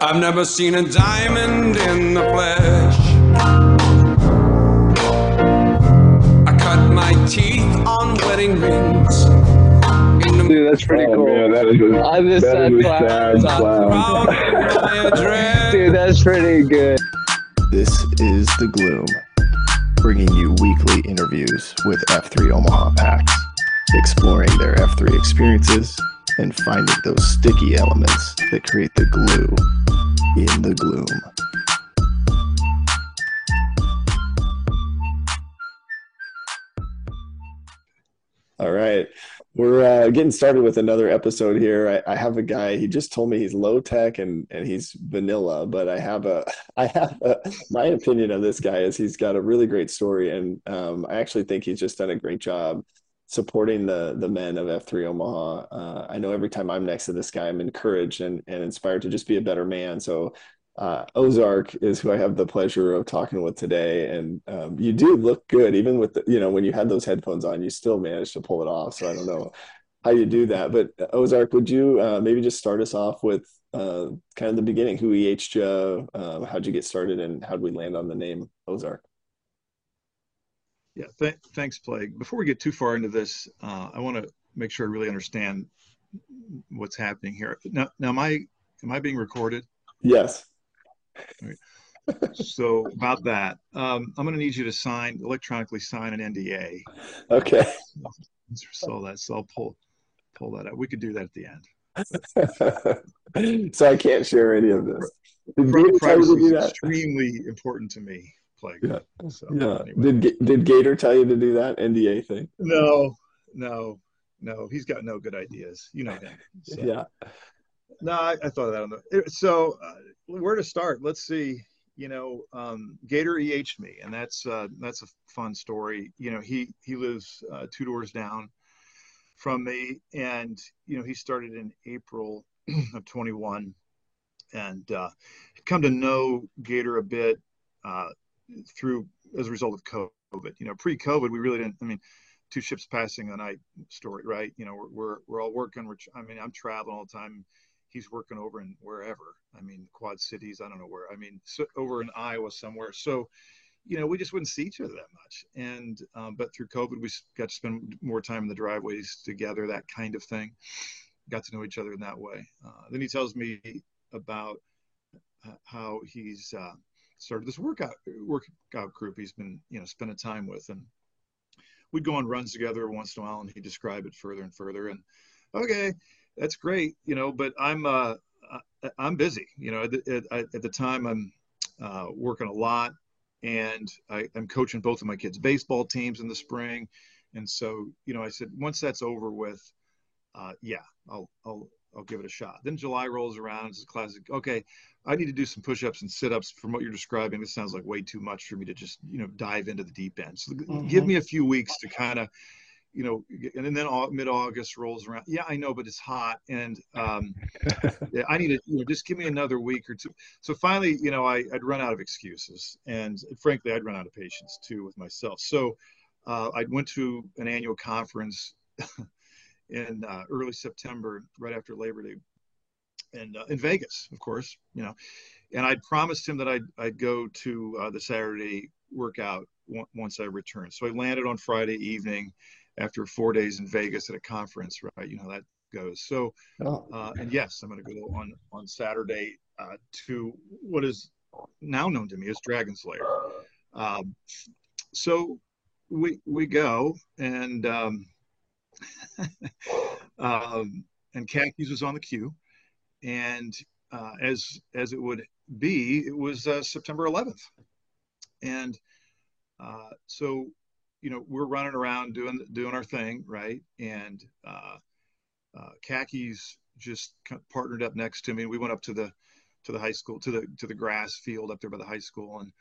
I've never seen a diamond in the flesh. I cut my teeth on wedding rings. Dude, that's pretty Oh, cool. man, that is a, I just that said is a clown. sad clown. crowd of my address. Dude, that's pretty good. This is The Gloom, bringing you weekly interviews with F3 Omaha packs, exploring their F3 experiences and finding those sticky elements that create the glue in the gloom. All right. We're uh, getting started with another episode here. I, I have a guy. He just told me he's low tech and and he's vanilla, but I have a I have a, my opinion of this guy is he's got a really great story, and um, I actually think he's just done a great job supporting the the men of F3 Omaha. Uh, I know every time I'm next to this guy, I'm encouraged and and inspired to just be a better man. So uh, Ozark is who I have the pleasure of talking with today, and um, you do look good, even with the, you know when you had those headphones on, you still managed to pull it off. So I don't know how you do that, but uh, Ozark, would you uh, maybe just start us off with uh, kind of the beginning? Who EH'd? Uh, how'd you get started, and how'd we land on the name Ozark? Yeah, th- thanks, Plague. Before we get too far into this, uh, I want to make sure I really understand what's happening here. Now, now, am I am I being recorded? Yes. So about that, um, I'm going to need you to sign electronically sign an NDA. Okay. So that so I'll pull pull that out. We could do that at the end. so I can't share any of this. Did Pri- Gator tell you Privacy is extremely important to me, Plague. Yeah. So, Yeah. anyway. Did did Gator tell you to do that NDA thing? No, no, no. He's got no good ideas. You know him. So. Yeah. No, I, I thought of that on the. So, uh, where to start? Let's see. You know, um, Gator EH'd me, and that's uh, that's a fun story. You know, he he lives uh, two doors down from me, and you know, he started in April of 21, and uh, come to know Gator a bit uh, through as a result of COVID. You know, pre-COVID, we really didn't. I mean, two ships passing the night story, right? You know, we're we're, we're all working. We're, I mean, I'm traveling all the time he's working over in wherever. I mean, Quad Cities. I don't know where. I mean, so over in Iowa somewhere. So, you know, we just wouldn't see each other that much. And um, but through COVID, we got to spend more time in the driveways together, that kind of thing. Got to know each other in that way. Uh, then he tells me about uh, how he's uh, started this workout workout group he's been you know spending time with, and we'd go on runs together once in a while, and he'd describe it further and further. And okay, that's great, you know, but I'm uh, I'm busy, you know. At the, at, at the time, I'm uh, working a lot, and I, I'm coaching both of my kids' baseball teams in the spring, and so you know, I said once that's over with, uh, yeah, I'll I'll I'll give it a shot. Then July rolls around. It's a classic. Okay, I need to do some push-ups and sit-ups. From what you're describing, this sounds like way too much for me to just you know dive into the deep end. So mm-hmm. give me a few weeks to kind of you know, and then mid-August rolls around. Yeah, I know, but it's hot, and um, I need to, you know, just give me another week or two. So finally, you know, I, would run out of excuses, and frankly, I'd run out of patience too with myself. So uh, I went to an annual conference in uh, early September, right after Labor Day, and uh, in Vegas, of course, you know, and I'd promised him that I'd I'd go to uh, the Saturday workout once I returned. So I landed on Friday evening after four days in Vegas at a conference, right? You know that goes. So, uh, and yes, I'm going to go on on Saturday uh, to what is now known to me as Dragon Slayer. Um, so we we go and um, um, and khakis was on the queue, and uh, as as it would be, it was uh, September 11th, and uh, so you know we're running around doing doing our thing right? And uh, uh, khakis just partnered up next to me. We went up to the to the high school to the to the grass field up there by the high school and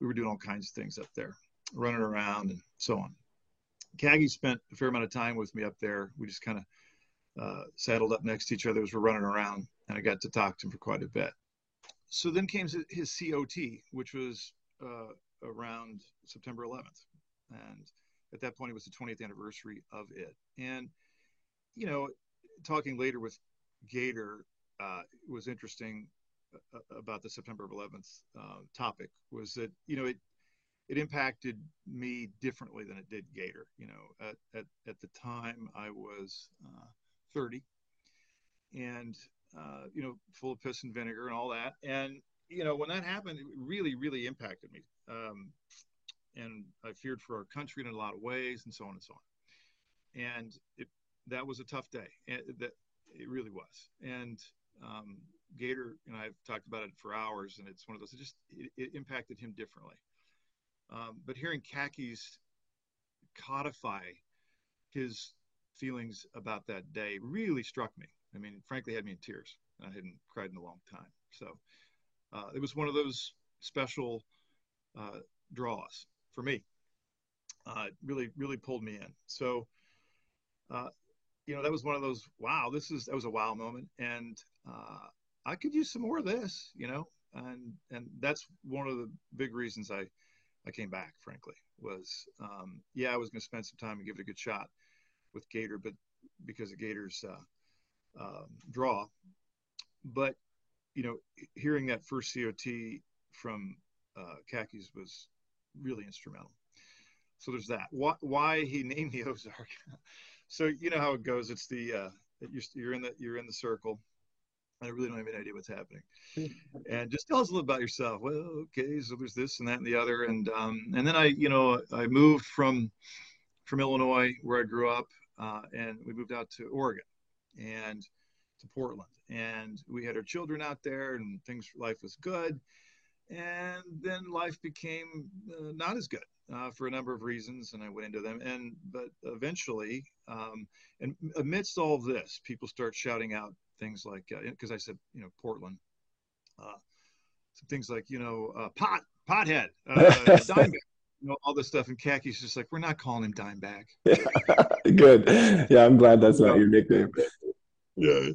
we were doing all kinds of things up there running around and so on khaki spent a fair amount of time with me up there. We just kind of uh, saddled up next to each other as we're running around and i got to talk to him for quite a bit. So then came his cot which was uh, around september 11th and at that point it was the 20th anniversary of it. And you know talking later with gator uh, was interesting about the September 11th uh, topic was that you know it it impacted me differently than it did Gator. You know, at at, at the time I was uh, 30, and uh, you know, full of piss and vinegar and all that, and you know when that happened, it really really impacted me. Um, and I feared for our country in a lot of ways, and so on and so on. And it, that was a tough day. And that it really was. And um, Gator and I've talked about it for hours, and it's one of those. It just it, it impacted him differently. Um, but hearing Khakis codify his feelings about that day really struck me. I mean, frankly, had me in tears. I hadn't cried in a long time. So uh, it was one of those special uh, draws for me. Uh, really, really pulled me in. So, uh, you know, that was one of those wow. This is that was a wow moment, and uh, I could use some more of this, you know, and and that's one of the big reasons I I came back. Frankly, was um, yeah, I was going to spend some time and give it a good shot with Gator, but because of Gator's uh, um, draw, but you know, hearing that first COT from uh, Khakis was really instrumental. So there's that. Why, why he named the Ozark? so you know how it goes. It's the uh, you're, you're in the you're in the circle. I really don't have any idea what's happening. And just tell us a little about yourself. Well, okay, so there's this and that and the other, and um, and then I, you know, I moved from from Illinois where I grew up, uh, and we moved out to Oregon, and to Portland, and we had our children out there, and things life was good and then life became uh, not as good uh, for a number of reasons, and I went into them. And but eventually, um, and amidst all of this, people start shouting out things like because uh, I said, you know, Portland, uh, some things like you know, uh, pot, pothead, uh, dimeback. You know, all this stuff, and Khaki's just like, we're not calling him Dimeback. Good. Yeah, I'm glad that's not your nickname. Yeah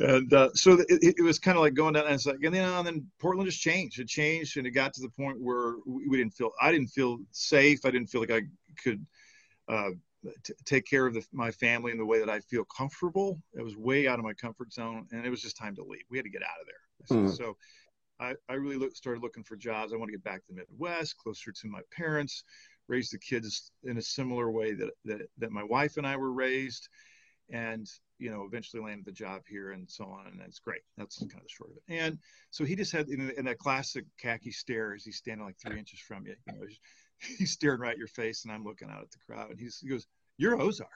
and uh, so it, it was kind of like going down and it's like and then, and then portland just changed it changed and it got to the point where we didn't feel i didn't feel safe i didn't feel like i could uh, t- take care of the, my family in the way that i feel comfortable. It was way out of my comfort zone and it was just time to leave. We had to get out of there. Mm. so i, I really look, started looking for jobs. I want to get back to the midwest closer to my parents raise the kids in a similar way that, that, that my wife and i were raised and you know eventually landed the job here and so on and that's great. That's kind of the short of it. And so he just had in, in that classic khaki stare as he's standing like three inches from you you know he's staring right at your face and i'm looking out at the crowd and he's, he goes you're ozark.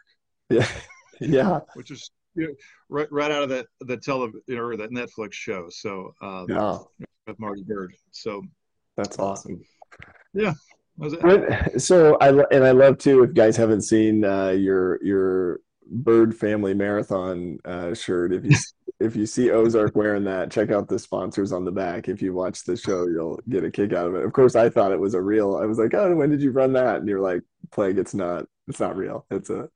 Yeah. Yeah. Which is you know, right right out of the the tele or that netflix show. So um, yeah. with marty byrde so that's awesome. Yeah. So I and I love too if guys haven't seen uh, your your Byrde Family Marathon uh, shirt. If you if you see Ozark wearing that, check out the sponsors on the back. If you watch the show, you'll get a kick out of it. Of course, I thought it was a real. I was like, "Oh, when did you run that?" And you're like, "Plague, it's not. It's not real. It's a."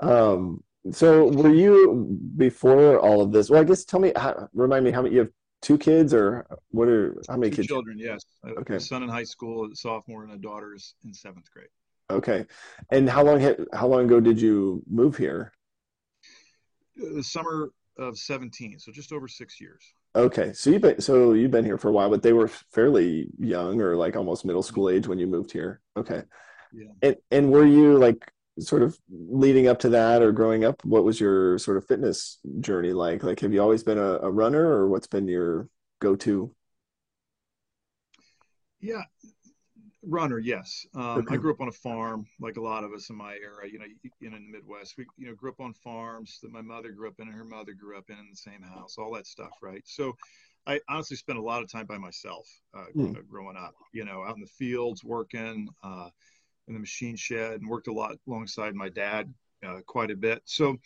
Um. So, were you before all of this? Well, I guess tell me. How, remind me how many you have. Two kids, or what are how many Two kids? Children, yes. Okay. A son in high school, a sophomore, and a daughter is in seventh grade. Okay. And how long how long ago did you move here? The summer of 17, so just over 6 years. Okay. So you've been so you've been here for a while, but they were fairly young or like almost middle school mm-hmm. age when you moved here. Okay. Yeah. And and were you like sort of leading up to that or growing up, what was your sort of fitness journey like? Like have you always been a, a runner or what's been your go-to? Yeah, runner yes. Um, i grew up on a farm like a lot of us in my era you know in, in the midwest. We you know grew up on farms that my mother grew up in and her mother grew up in in the same house all that stuff right? So i honestly spent a lot of time by myself uh, mm. growing up you know out in the fields working uh, in the machine shed and worked a lot alongside my dad uh, quite a bit. So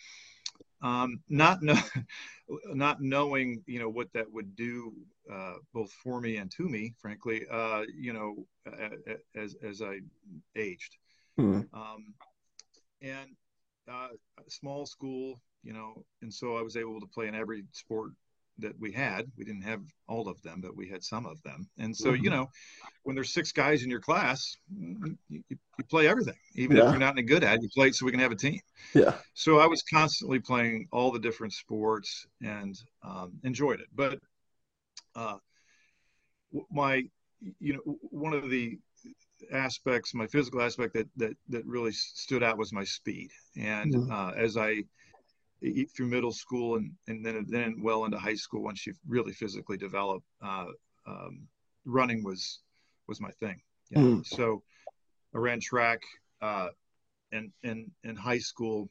um, not know, not knowing you know what that would do uh, both for me and to me, frankly, uh, you know, as as I aged, hmm. um, and uh, small school, you know, and so I was able to play in every sport that we had. We didn't have all of them, but we had some of them. And so, mm-hmm. you know, when there's six guys in your class, you, you play everything, even yeah. if you're not any good at it, you play it so we can have a team. Yeah. So I was constantly playing all the different sports and um, enjoyed it. But uh, my, you know, one of the aspects, my physical aspect that that that really stood out was my speed. And mm-hmm. uh, as I through middle school and and then then well into high school, once you really physically develop, uh, um, running was was my thing. Know? mm-hmm. So I ran track uh, in in in high school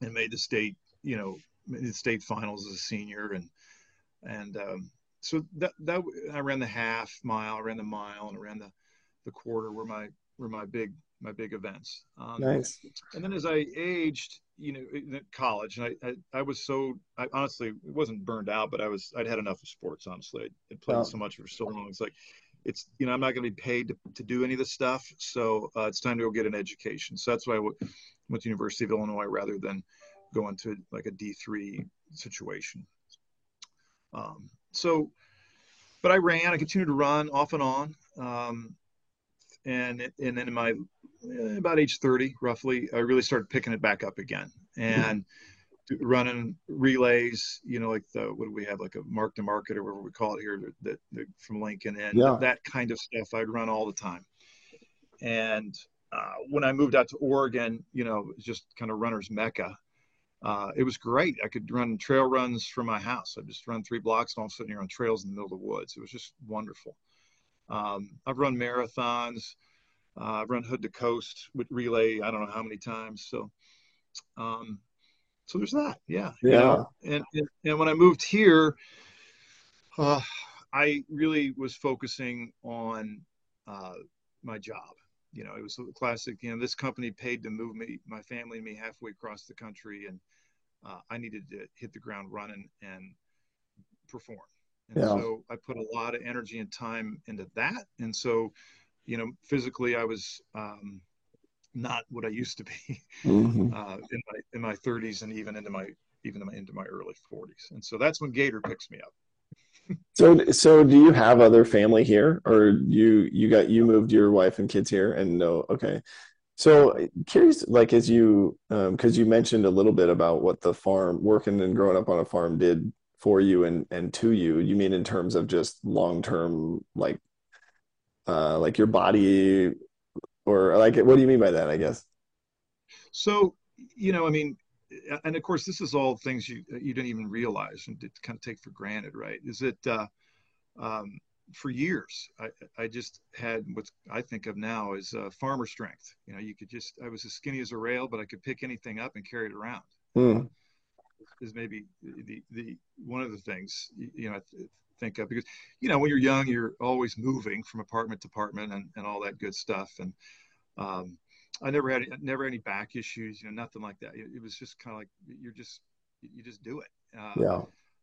and made the state, you know, the state finals as a senior and and um, so that that I ran the half mile, I ran the mile, and I ran the the quarter were my were my big my big events. Um, nice. And then as I aged, you know, in college, and I, I, I was so I honestly it wasn't burned out, but I was I'd had enough of sports. Honestly, I played wow. so much for so long. It's like it's you know I'm not going to be paid to, to do any of this stuff, so uh, it's time to go get an education. So that's why I w- went to University of Illinois rather than go into like a D three situation. Um, so, but I ran. I continued to run off and on. Um, and and then in my about age 30 roughly i really started picking it back up again and running relays you know like the what do we have like a mark to market or whatever we call it here that, that from lincoln and yeah. that kind of stuff i'd run all the time and uh, when i moved out to oregon you know just kind of runner's mecca uh, it was great. I could run trail runs from my house. I just run three blocks and all sitting here on trails in the middle of the woods. It was just wonderful. Um, I've run marathons. Uh, I've run hood to coast with relay. I don't know how many times. So, um, so there's that. Yeah. Yeah. You know? and, and, and when I moved here, uh, I really was focusing on uh, my job. You know, it was a classic. You know, this company paid to move me, my family, and me halfway across the country, and uh, I needed to hit the ground running and perform. And yeah. so I put a lot of energy and time into that. And so, you know, physically I was um, not what I used to be mm-hmm. uh, in my in my 30s and even into my even into my early 40s. And so that's when Gator picks me up. so so do you have other family here or you you got you moved your wife and kids here and no okay so curious like as you um because you mentioned a little bit about what the farm working and growing up on a farm did for you and and to you you mean in terms of just long term like uh like your body or like what do you mean by that i guess? So you know i mean and of course this is all things you you didn't even realize and did kind of take for granted right? Is it uh um for years i i just had what i think of now as uh, farmer strength. You know you could just i was as skinny as a rail but i could pick anything up and carry it around. Mm is maybe the the one of the things you know think of because you know when you're young you're always moving from apartment to apartment and, and all that good stuff. And um, I never had never any back issues you know nothing like that. It, it was just kind of like you're just you just do it. Uh, yeah.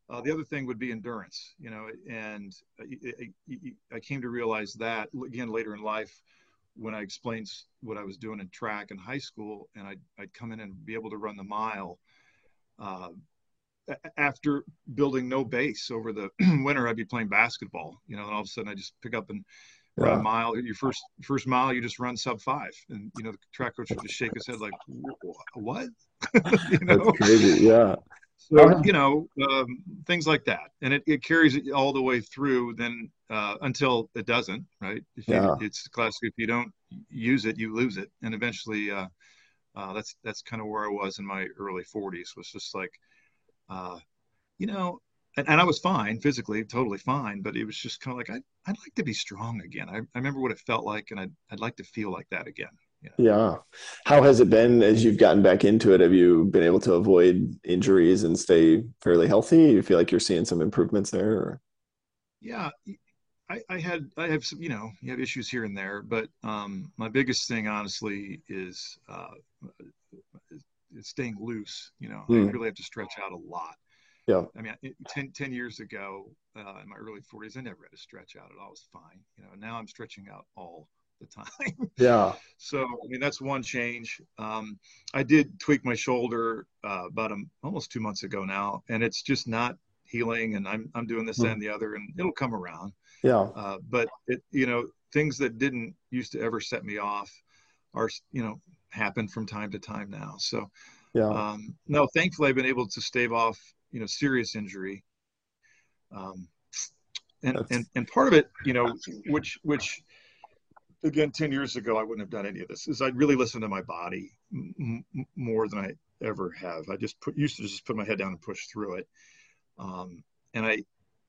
uh, the other thing would be endurance you know and I came to realize that again later in life when I explained what I was doing in track in high school and I'd, I'd come in and be able to run the mile uh, after building no base over the winter, I'd be playing basketball, you know, and all of a sudden I just pick up and run yeah. a mile. Your first first mile, you just run sub five, and you know the track coach would just shake his head like, "What?" you know? That's crazy. Yeah. So you know um, things like that, and it, it carries it all the way through. Then uh, until it doesn't, right? If you, yeah. It's classic. If you don't use it, you lose it, and eventually. Uh, uh, that's that's kind of where I was in my early 40s. Was just like, uh, you know, and, and, I was fine physically, totally fine, but it was just kind of like I I'd like to be strong again. I, I remember what it felt like, and I'd I'd like to feel like that again. You know? Yeah. How has it been as you've gotten back into it? Have you been able to avoid injuries and stay fairly healthy? You feel like you're seeing some improvements there? Or? Yeah, I, I, had I have some you know you have issues here and there, but um, my biggest thing honestly is uh, is staying loose. You know, mm. I hmm. really have to stretch out a lot. Yeah. I mean, 10, 10 years ago, uh, in my early 40s, I never had to stretch out at all. It was fine. You know, now I'm stretching out all the time. Yeah. so, I mean, that's one change. Um, I did tweak my shoulder uh, about a, almost two months ago now, and it's just not healing. And I'm, I'm doing this mm. and the other, and it'll come around. Yeah. Uh, but it, you know, things that didn't used to ever set me off are, you know, happen from time to time now. So, yeah. Um, no, thankfully I've been able to stave off, you know, serious injury. Um, and and and part of it, you know, which which again, ten years ago, I wouldn't have done any of this. Is I'd really listen to my body m- more than I ever have. I just put, used to just put my head down and push through it, um, and I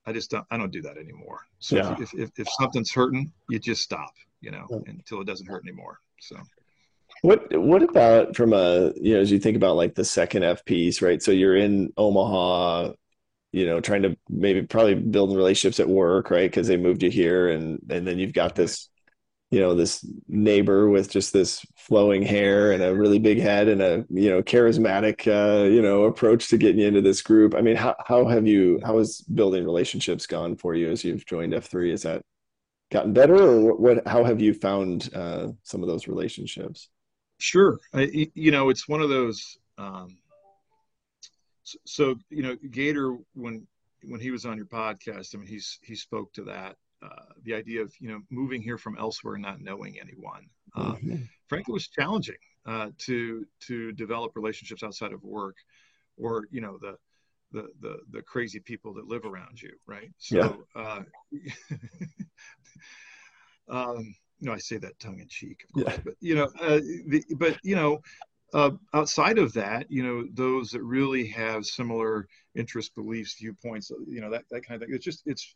I just don't I don't do that anymore. So yeah. if, if if something's hurting, you just stop, you know, until it doesn't hurt anymore. So. What what about from a you know as you think about like the second F piece, right? So you're in Omaha, you know, trying to maybe probably building relationships at work, right? Because they moved you here, and and then you've got this, you know, this neighbor with just this flowing hair and a really big head and a you know charismatic uh, you know approach to getting you into this group. I mean, how how have you how has building relationships gone for you as you've joined F three? Is that gotten better, or what? how have you found uh, some of those relationships? Sure. I, you know, it's one of those. Um, so, so, you know, Gator, when when he was on your podcast, I mean, he's he spoke to that uh, the idea of you know moving here from elsewhere and not knowing anyone. Uh, mm-hmm. Frankly, it was challenging uh, to to develop relationships outside of work, or you know the the the, the crazy people that live around you, right? So, yeah. Uh, um, no, I say that tongue in cheek, of course, yeah. but you know, uh, the, but you know, uh, outside of that, you know, those that really have similar interests, beliefs, viewpoints, you know, that that kind of thing. It's just it's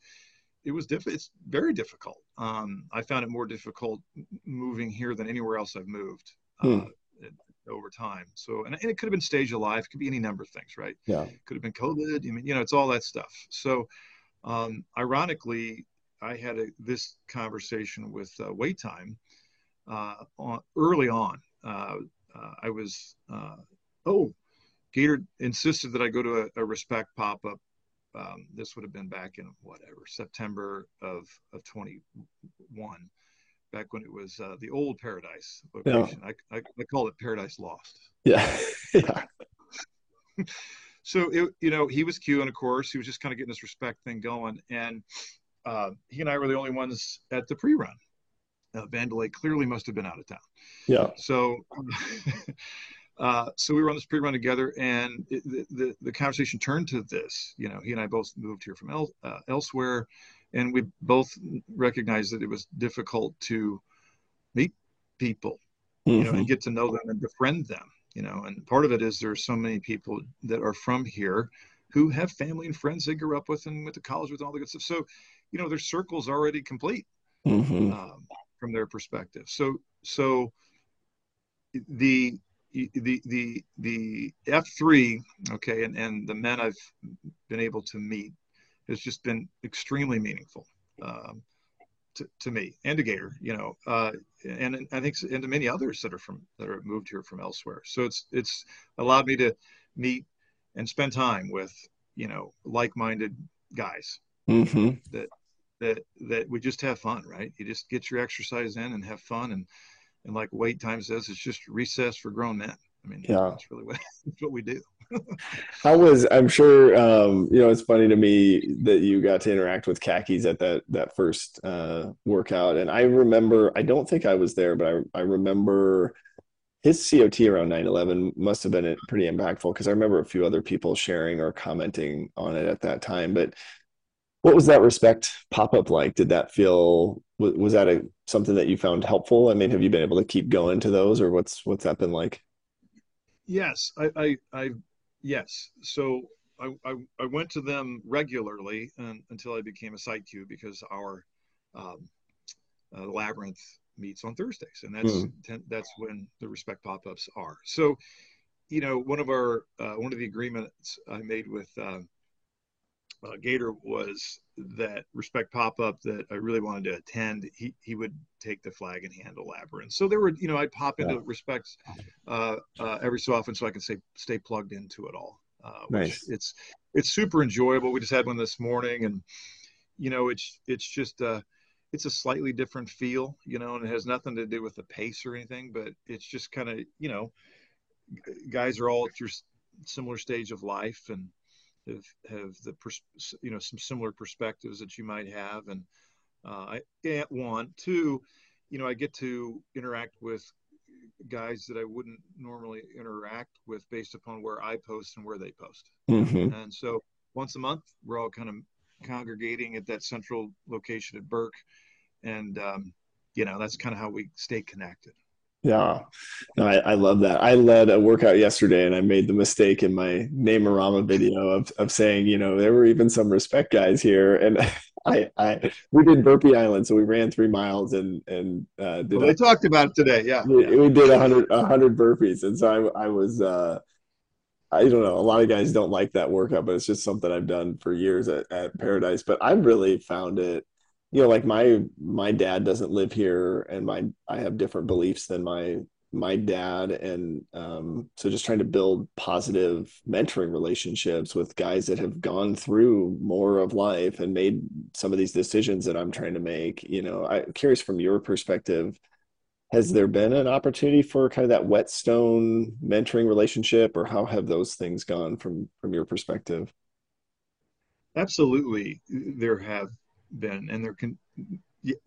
it was diff- it's very difficult. Um, I found it more difficult moving here than anywhere else I've moved uh, hmm. over time. So, and, and, it could have been stage of life, it could be any number of things, right? Yeah, could have been COVID. I mean, you know, it's all that stuff. So, um, ironically, I had a, this conversation with uh, Wait Time uh, on, early on. Uh, uh I was, uh, oh, Gator insisted that I go to a, a respect pop up. Um, this would have been back in whatever September of of 21, back when it was uh, the old Paradise location. Yeah. I, I, I call it Paradise Lost. Yeah. yeah. so it, you know, he was queuing, of course. He was just kind of getting this respect thing going, and uh, he and I were the only ones at the pre-run. Uh, Vandelay clearly must have been out of town. Yeah. So, uh, so we were on this pre-run together, and it, the, the, the conversation turned to this. You know, he and I both moved here from el- uh, elsewhere, and we both recognized that it was difficult to meet people, mm-hmm. you know, and mm-hmm. get to know them and befriend them. You know, and part of it is there's so many people that are from here who have family and friends they grew up with and went to college with and all the good stuff. So you know their circle's already complete mm-hmm. um, from their perspective. So so the the the the F three okay and and the men I've been able to meet has just been extremely meaningful. Um, to, to me and to Gator, you know, uh, and, and I think and to many others that are from that are moved here from elsewhere. So it's it's allowed me to meet and spend time with you know like-minded guys mm-hmm. that that that we just have fun, right? You just get your exercise in and have fun, and and like Wait Time says, it's just recess for grown men. I mean, yeah, that's really what that's what we do. How was I'm sure um, you know it's funny to me that you got to interact with khakis at that that first uh, workout, and I remember I don't think I was there, but I I remember his COT around 9/11 must have been pretty impactful because I remember a few other people sharing or commenting on it at that time, but what was that respect pop up like? Did that feel was, was that a something that you found helpful? I mean, have you been able to keep going to those, or what's what's that been like? Yes, I, I, I yes. So I, I, I, went to them regularly and, until I became a site Q because our um, uh, labyrinth meets on Thursdays, and that's mm. ten, that's when the respect pop ups are. So, you know, one of our uh, one of the agreements I made with uh, uh, Gator was that respect pop up that I really wanted to attend. He he would take the flag and handle labyrinth. So there were you know I'd pop into yeah. respects uh, uh, every so often so I can stay stay plugged into it all. Uh, nice. It's it's super enjoyable. We just had one this morning, and you know it's it's just uh, it's a slightly different feel, you know, and it has nothing to do with the pace or anything, but it's just kind of you know guys are all at your similar stage of life and have have the pers- you know some similar perspectives that you might have, and uh, I one two, you know I get to interact with guys that I wouldn't normally interact with based upon where I post and where they post, mm-hmm. and so once a month we're all kind of congregating at that central location at Burke, and um, you know that's kind of how we stay connected. Yeah, no, I, I love that. I led a workout yesterday, and I made the mistake in my Namerama video of of saying, you know, there were even some respect guys here, and I, I we did Burpee Island, so we ran three miles and and uh, did. Well, they talked about it today. Yeah, we, yeah. we did a hundred a hundred burpees, and so I I was. Uh, I don't know. A lot of guys don't like that workout, but it's just something I've done for years at, at Paradise. But I've really found it, you know, like my my dad doesn't live here, and my I have different beliefs than my my dad. And um, so just trying to build positive mentoring relationships with guys that have gone through more of life and made some of these decisions that i'm trying to make you know i'm curious from your perspective has there been an opportunity for kind of that whetstone mentoring relationship or how have those things gone from from your perspective? Absolutely there have been and there can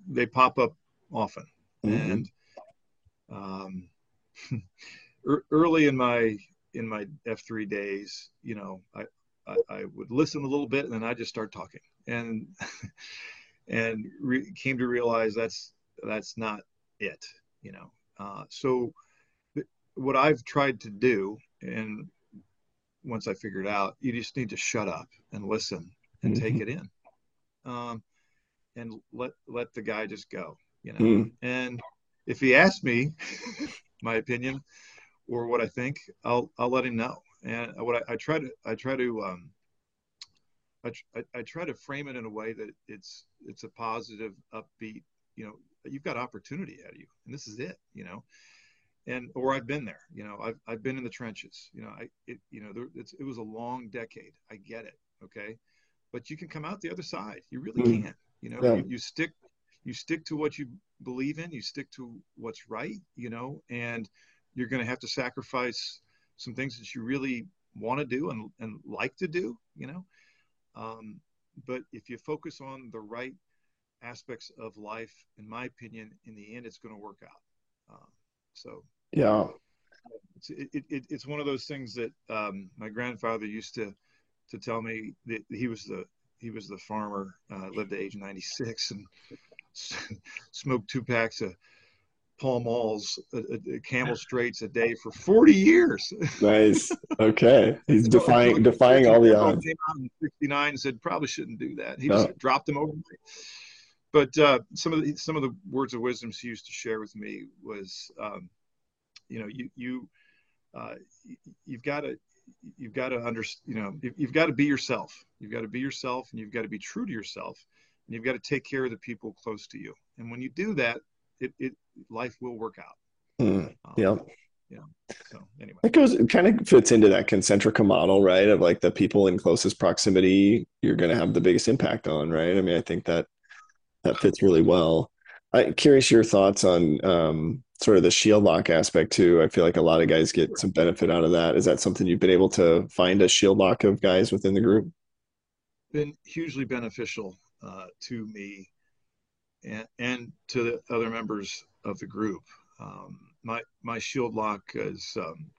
they pop up often mm-hmm. and um, early in my in my F3 days, you know, I, I, I would listen a little bit and then I just start talking and and re- came to realize that's that's not it, you know. Uh, so th- what I've tried to do, and once I figured out, you just need to shut up and listen and mm-hmm. take it in, um, and let let the guy just go, you know. Mm. And if he asks me my opinion or what I think, I'll I'll let him know. And what I, I try to I try to um, I, I, try to frame it in a way that it's it's a positive, upbeat. You know, you've got opportunity ahead of you, and this is it. You know, and or I've been there. You know, I've I've been in the trenches. You know, I it you know there, it was a long decade. I get it. Okay, but you can come out the other side. You really mm. can. You know, yeah. you, you stick you stick to what you believe in, you stick to what's right, you know, and you're going to have to sacrifice some things that you really want to do and, and like to do, you know. Um, but if you focus on the right aspects of life, in my opinion, in the end, it's going to work out. Um, so, yeah, it's, it, it, it's one of those things that um, my grandfather used to to tell me that he was the he was the farmer, uh, lived to age 96, and smoked two packs of Pall Malls, uh, uh, Camel Straights a day for 40 years. nice. Okay. He's defying defying all the odds. Came out in 69 and said probably shouldn't do that. He just dropped them over. But uh, some of the some of the words of wisdom he used to share with me was, um, you know, you you uh, you've got to you've got to under you know you've got to be yourself. You've got to be yourself, and you've got to be true to yourself and you've got to take care of the people close to you. And when you do that, it, it life will work out. Mm, um, yeah. Yeah. So anyway, it goes, it kind of fits into that concentric model, right? Of like the people in closest proximity, you're going to have the biggest impact on, right? I mean, I think that that fits really well. I'm curious your thoughts on um, sort of the shield lock aspect too. I feel like a lot of guys get some benefit out of that. Is that something you've been able to find a shield lock of guys within the group? Been hugely beneficial uh, to me and, and to the other members of the group. Um, my my shield lock is um,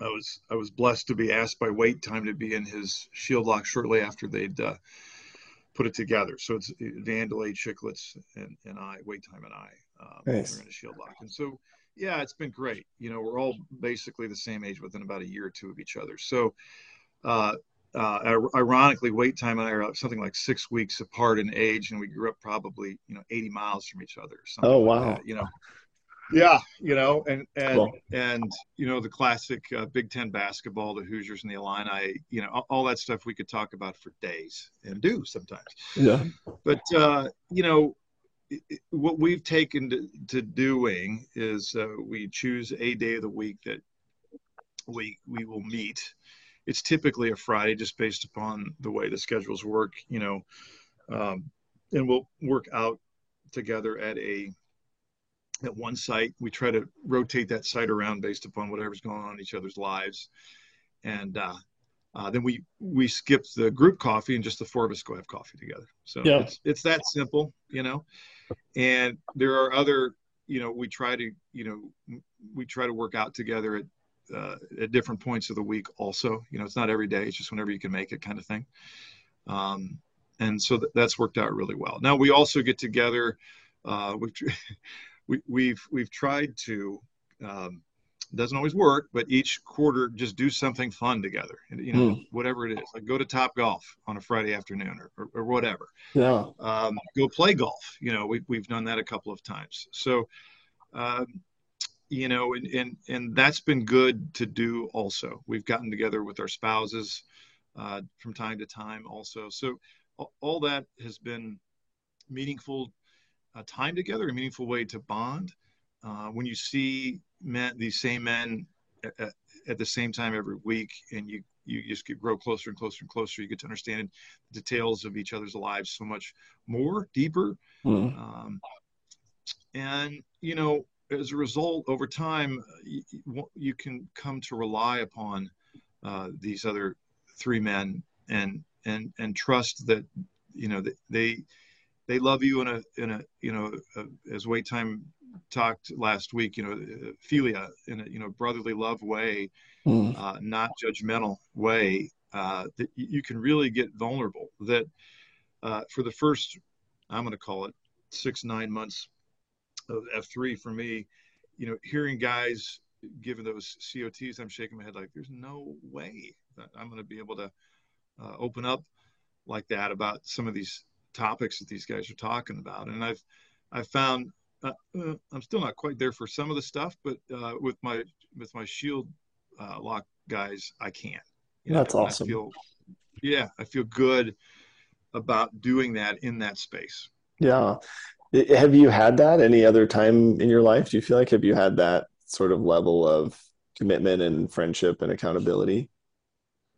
I was I was blessed to be asked by Wait Time to be in his shield lock shortly after they'd uh, put it together. So it's Vandelay Chicklets and, and I, Wait Time and I, um, nice. are in a shield lock. And so yeah, it's been great. You know, we're all basically the same age within about a year or two of each other. So uh, uh, ironically, Wait Time and I are something like six weeks apart in age, and we grew up probably you know 80 miles from each other. Oh wow! Like you know, yeah, you know, and and cool. and you know the classic uh, Big Ten basketball, the Hoosiers and the Illini, you know, all, all, that stuff we could talk about for days and do sometimes. Yeah. But uh, you know, what we've taken to, to doing is uh, we choose a day of the week that we we will meet it's typically a Friday just based upon the way the schedules work, you know, um, and we'll work out together at a at one site. We try to rotate that site around based upon whatever's going on in each other's lives, and uh, uh, then we we skip the group coffee and just the four of us go have coffee together. So yeah. it's it's that simple, you know. And there are other, you know, we try to, you know, we try to work out together at uh, at different points of the week also you know it's not every day it's just whenever you can make it kind of thing um, and so th- that's worked out really well. Now we also get together. Uh, we've we, we've we've tried to. Um, doesn't always work, but each quarter just do something fun together. You know, mm. whatever it is, like go to Top Golf on a Friday afternoon or, or, or whatever. Yeah. Um, go play golf. You know, we, we've done that a couple of times. So, um, you know, and, and, and that's been good to do also. We've gotten together with our spouses uh, from time to time also. So all that has been meaningful uh, time together, a meaningful way to bond. Uh, when you see men, these same men at, at, the same time every week, and you you just get grow closer and closer and closer. You get to understand the details of each other's lives so much more, deeper. Mm. Um, and you know, as a result, over time, you, you can come to rely upon uh, these other three men and and and trust that you know they they love you in a in a you know a, as wait time talked last week you know philia in a you know brotherly love way mm. uh, not judgmental way uh, that you can really get vulnerable that uh, for the first i'm going to call it six nine months of f3 for me you know hearing guys given those cots i'm shaking my head like there's no way that i'm going to be able to uh, open up like that about some of these topics that these guys are talking about. And I've I've found uh, uh, I'm still not quite there for some of the stuff, but uh, with my with my shield uh, lock guys, I can. You know, That's awesome. I feel, yeah, I feel good about doing that in that space. Yeah. Have you had that any other time in your life? Do you feel like have you had that sort of level of commitment and friendship and accountability?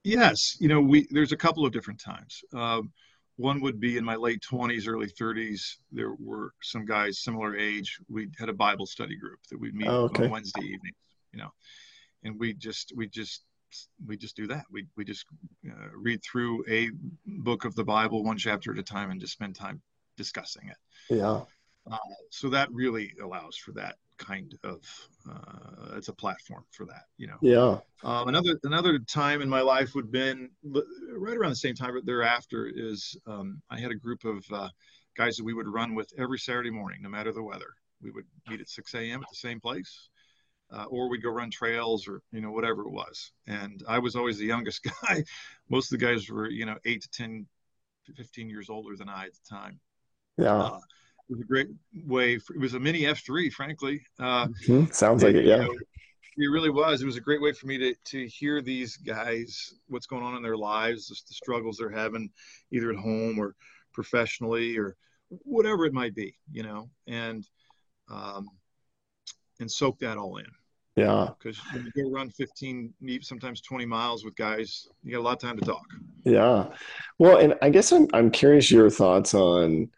Yes, you know, we there's a couple of different times. Um, one would be in my late 20s, early 30s. There were some guys similar age. We had a Bible study group that we'd meet oh, okay. on Wednesday evenings, you know, and we just we just we just do that. We we just uh, read through a book of the Bible one chapter at a time and just spend time discussing it. Yeah. Uh, so that really allows for that kind of uh, it's a platform for that you know. Yeah. Um, another another time in my life would have been right around the same time thereafter is um, i had a group of uh, guys that we would run with every saturday morning no matter the weather. We would meet at 6 a.m at the same place uh, or we'd go run trails or you know whatever it was. And i was always the youngest guy. Most of the guys were you know 8 to 10 15 years older than i at the time. Yeah. Uh, it was a great way. For, it was a mini F3, frankly. Uh, mm-hmm. Sounds like it, yeah. You know, it really was. It was a great way for me to to hear these guys, what's going on in their lives, the, the struggles they're having, either at home or professionally or whatever it might be, you know, and um, and soak that all in. Yeah. Because when you go run 15, sometimes 20 miles with guys, you got a lot of time to talk. Yeah. Well, and I guess I'm I'm curious your thoughts on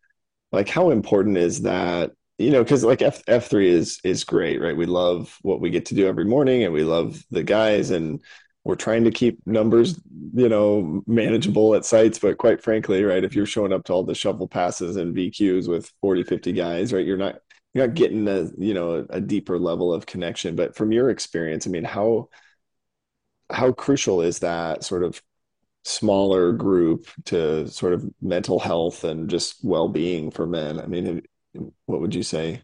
like how important is that you know because like F, f3 is is great right? We love what we get to do every morning and we love the guys and we're trying to keep numbers you know manageable at sites. But quite frankly right if you're showing up to all the shovel passes and vqs with 40 50 guys right you're not you're not getting a you know a deeper level of connection. But from your experience i mean how how crucial is that sort of smaller group to sort of mental health and just well-being for men? I mean what would you say?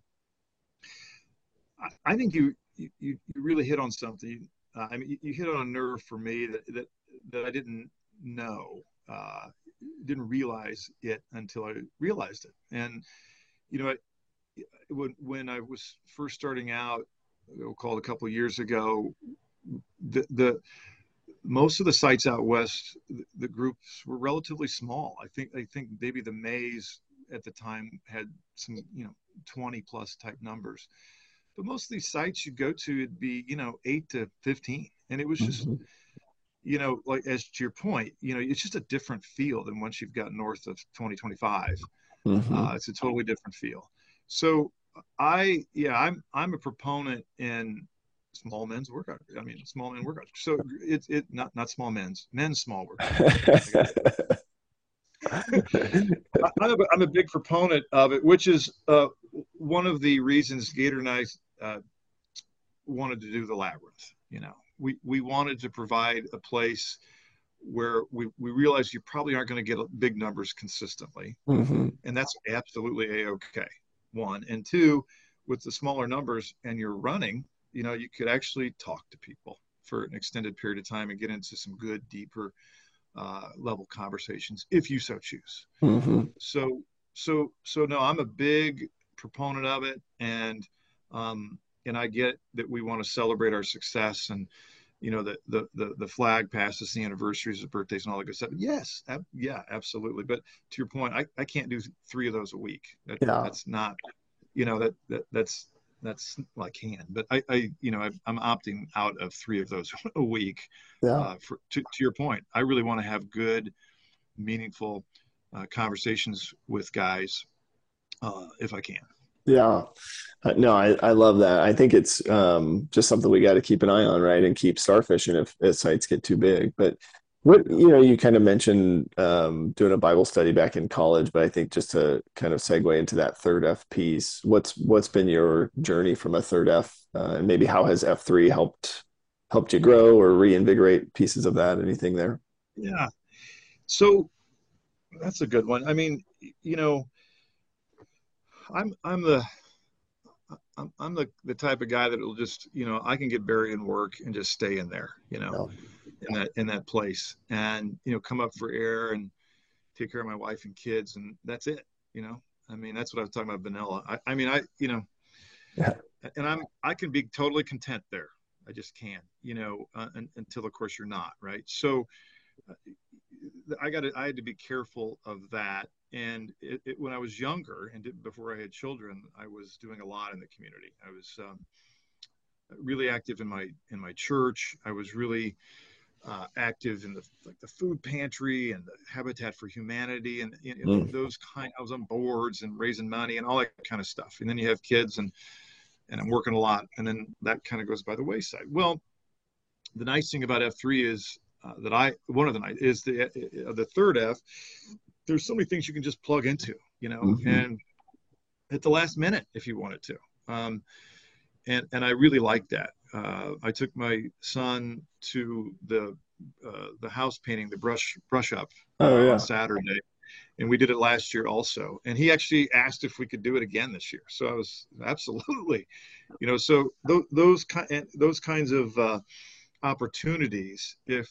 I think you you, you really hit on something. Uh, i mean you hit on a nerve for me that that, that i didn't know uh, didn't realize it until i realized it. And you know when when i was first starting out we'll call it a couple years ago the the most of the sites out west, the groups were relatively small. I think I think maybe the Mays at the time had some you know 20 plus type numbers, but most of these sites you go to it'd be you know eight to 15, and it was just. Mm-hmm. You know, like as to your point, you know, it's just a different feel than once you've got north of 2025. Mm-hmm. Uh, it's a totally different feel. So I, yeah, I'm I'm a proponent in small men's workout. I mean, small men workout. So it's it not not small men's men's small workout. I'm, a, I'm a big proponent of it, which is uh, one of the reasons Gator and I uh, wanted to do the labyrinth. You know, we we wanted to provide a place where we, we realize you probably aren't going to get big numbers consistently. Mm-hmm. And that's absolutely a-okay, one. And two, with the smaller numbers and you're running, you know, you could actually talk to people for an extended period of time and get into some good, deeper uh, level conversations if you so choose. Mm-hmm. So, so, so no, I'm a big proponent of it. And, um, and I get that we want to celebrate our success and, you know, the, the, the, the flag passes the anniversaries, the birthdays and all that good stuff. Yes. Ab- yeah, absolutely. But to your point, I, I can't do three of those a week. That, Yeah. That's not, you know, that, that that's, that's well, I can, but I, I, you know, I, I'm opting out of three of those a week. Yeah. Uh, for, to, to your point, I really want to have good, meaningful uh, conversations with guys uh, if I can. Yeah. Uh, no, I, I love that. I think it's um, just something we got to keep an eye on, right? And keep starfishing if, if sites get too big. But what, you know, you kind of mentioned um, doing a Bible study back in college, but I think just to kind of segue into that third F piece, what's what's been your journey from a third F, uh, and maybe how has F3 helped helped you grow or reinvigorate pieces of that? Anything there? Yeah. So that's a good one. I mean, you know, I'm I'm the I'm, I'm the, the type of guy that will just, you know, I can get buried in work and just stay in there, you know, in that in that place and, you know, come up for air and take care of my wife and kids and that's it, you know. I mean, that's what I was talking about vanilla. I, I mean, I, you know, Yeah. and I'm I can be totally content there. I just can't, you know, uh, un, until of course you're not, right? So uh, I got I had to be careful of that. And it, it, when I was younger and did, before I had children, I was doing a lot in the community. I was um, really active in my in my church. I was really uh, active in the like the food pantry and the Habitat for Humanity and you know, Mm. those kind. I was on boards and raising money and all that kind of stuff. And then you have kids and and I'm working a lot, and then that kind of goes by the wayside. Well, the nice thing about F3 is uh, that I one of the nice is the uh, the third F. There's so many things you can just plug into, you know, Mhm. and at the last minute if you wanted to. Um, and and I really like that. Uh, I took my son to the uh, the house painting, the brush brush up Oh, uh, yeah. on Saturday, and we did it last year also. And he actually asked if we could do it again this year. So I was absolutely, you know, so th- those kind those kinds of uh, opportunities, if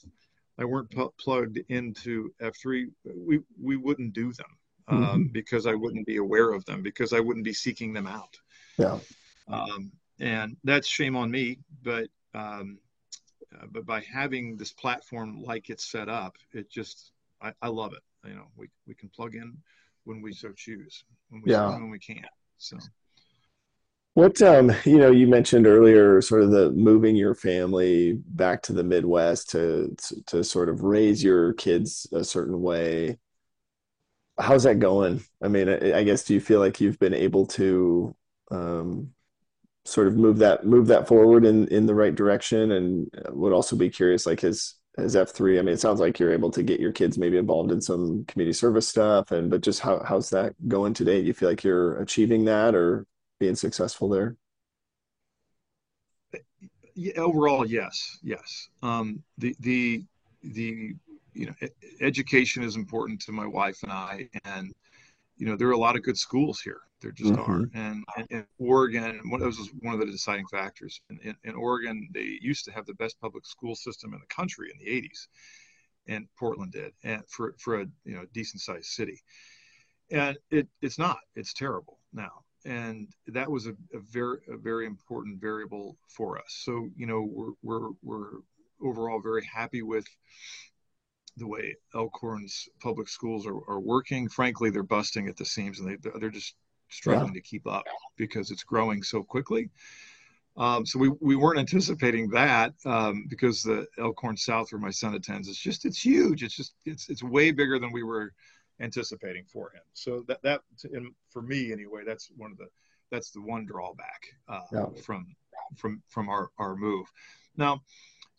I weren't pl- plugged into F3, we we wouldn't do them um, Mhm. because I wouldn't be aware of them because I wouldn't be seeking them out. Yeah. Um, and that's shame on me, but um, uh, but by having this platform like it's set up, it just I, I love it. You know, we we can plug in when we so choose, when we Yeah. when we can. So What um, you know, you mentioned earlier sort of the moving your family back to the Midwest to to, to sort of raise your kids a certain way. How's that going? I mean, I, I guess do you feel like you've been able to um, sort of move that move that forward in in the right direction? And would also be curious, like his as F3, I mean, it sounds like you're able to get your kids maybe involved in some community service stuff, and but just how how's that going today? Do you feel like you're achieving that or being successful there? overall, yes, yes. Um, the the the you know, education is important to my wife and I, and you know, there are a lot of good schools here. There just Mhm. are, and, and in Oregon, one that was one of the deciding factors. In, in, in Oregon, they used to have the best public school system in the country in the '80s, and Portland did, and for for a you know decent sized city, and it it's not. It's terrible now and that was a, a very a very important variable for us. So you know we're we're we're overall very happy with the way Elkhorn's public schools are, are working. Frankly, they're busting at the seams, and they they're just struggling to keep up because it's growing so quickly. Um, so we, we weren't anticipating that um, because the Elkhorn South, where my son attends, it's just it's huge. It's just it's it's way bigger than we were anticipating for him. So that that and for me anyway, that's one of the that's the one drawback uh, Yeah. from from from our our move. Now,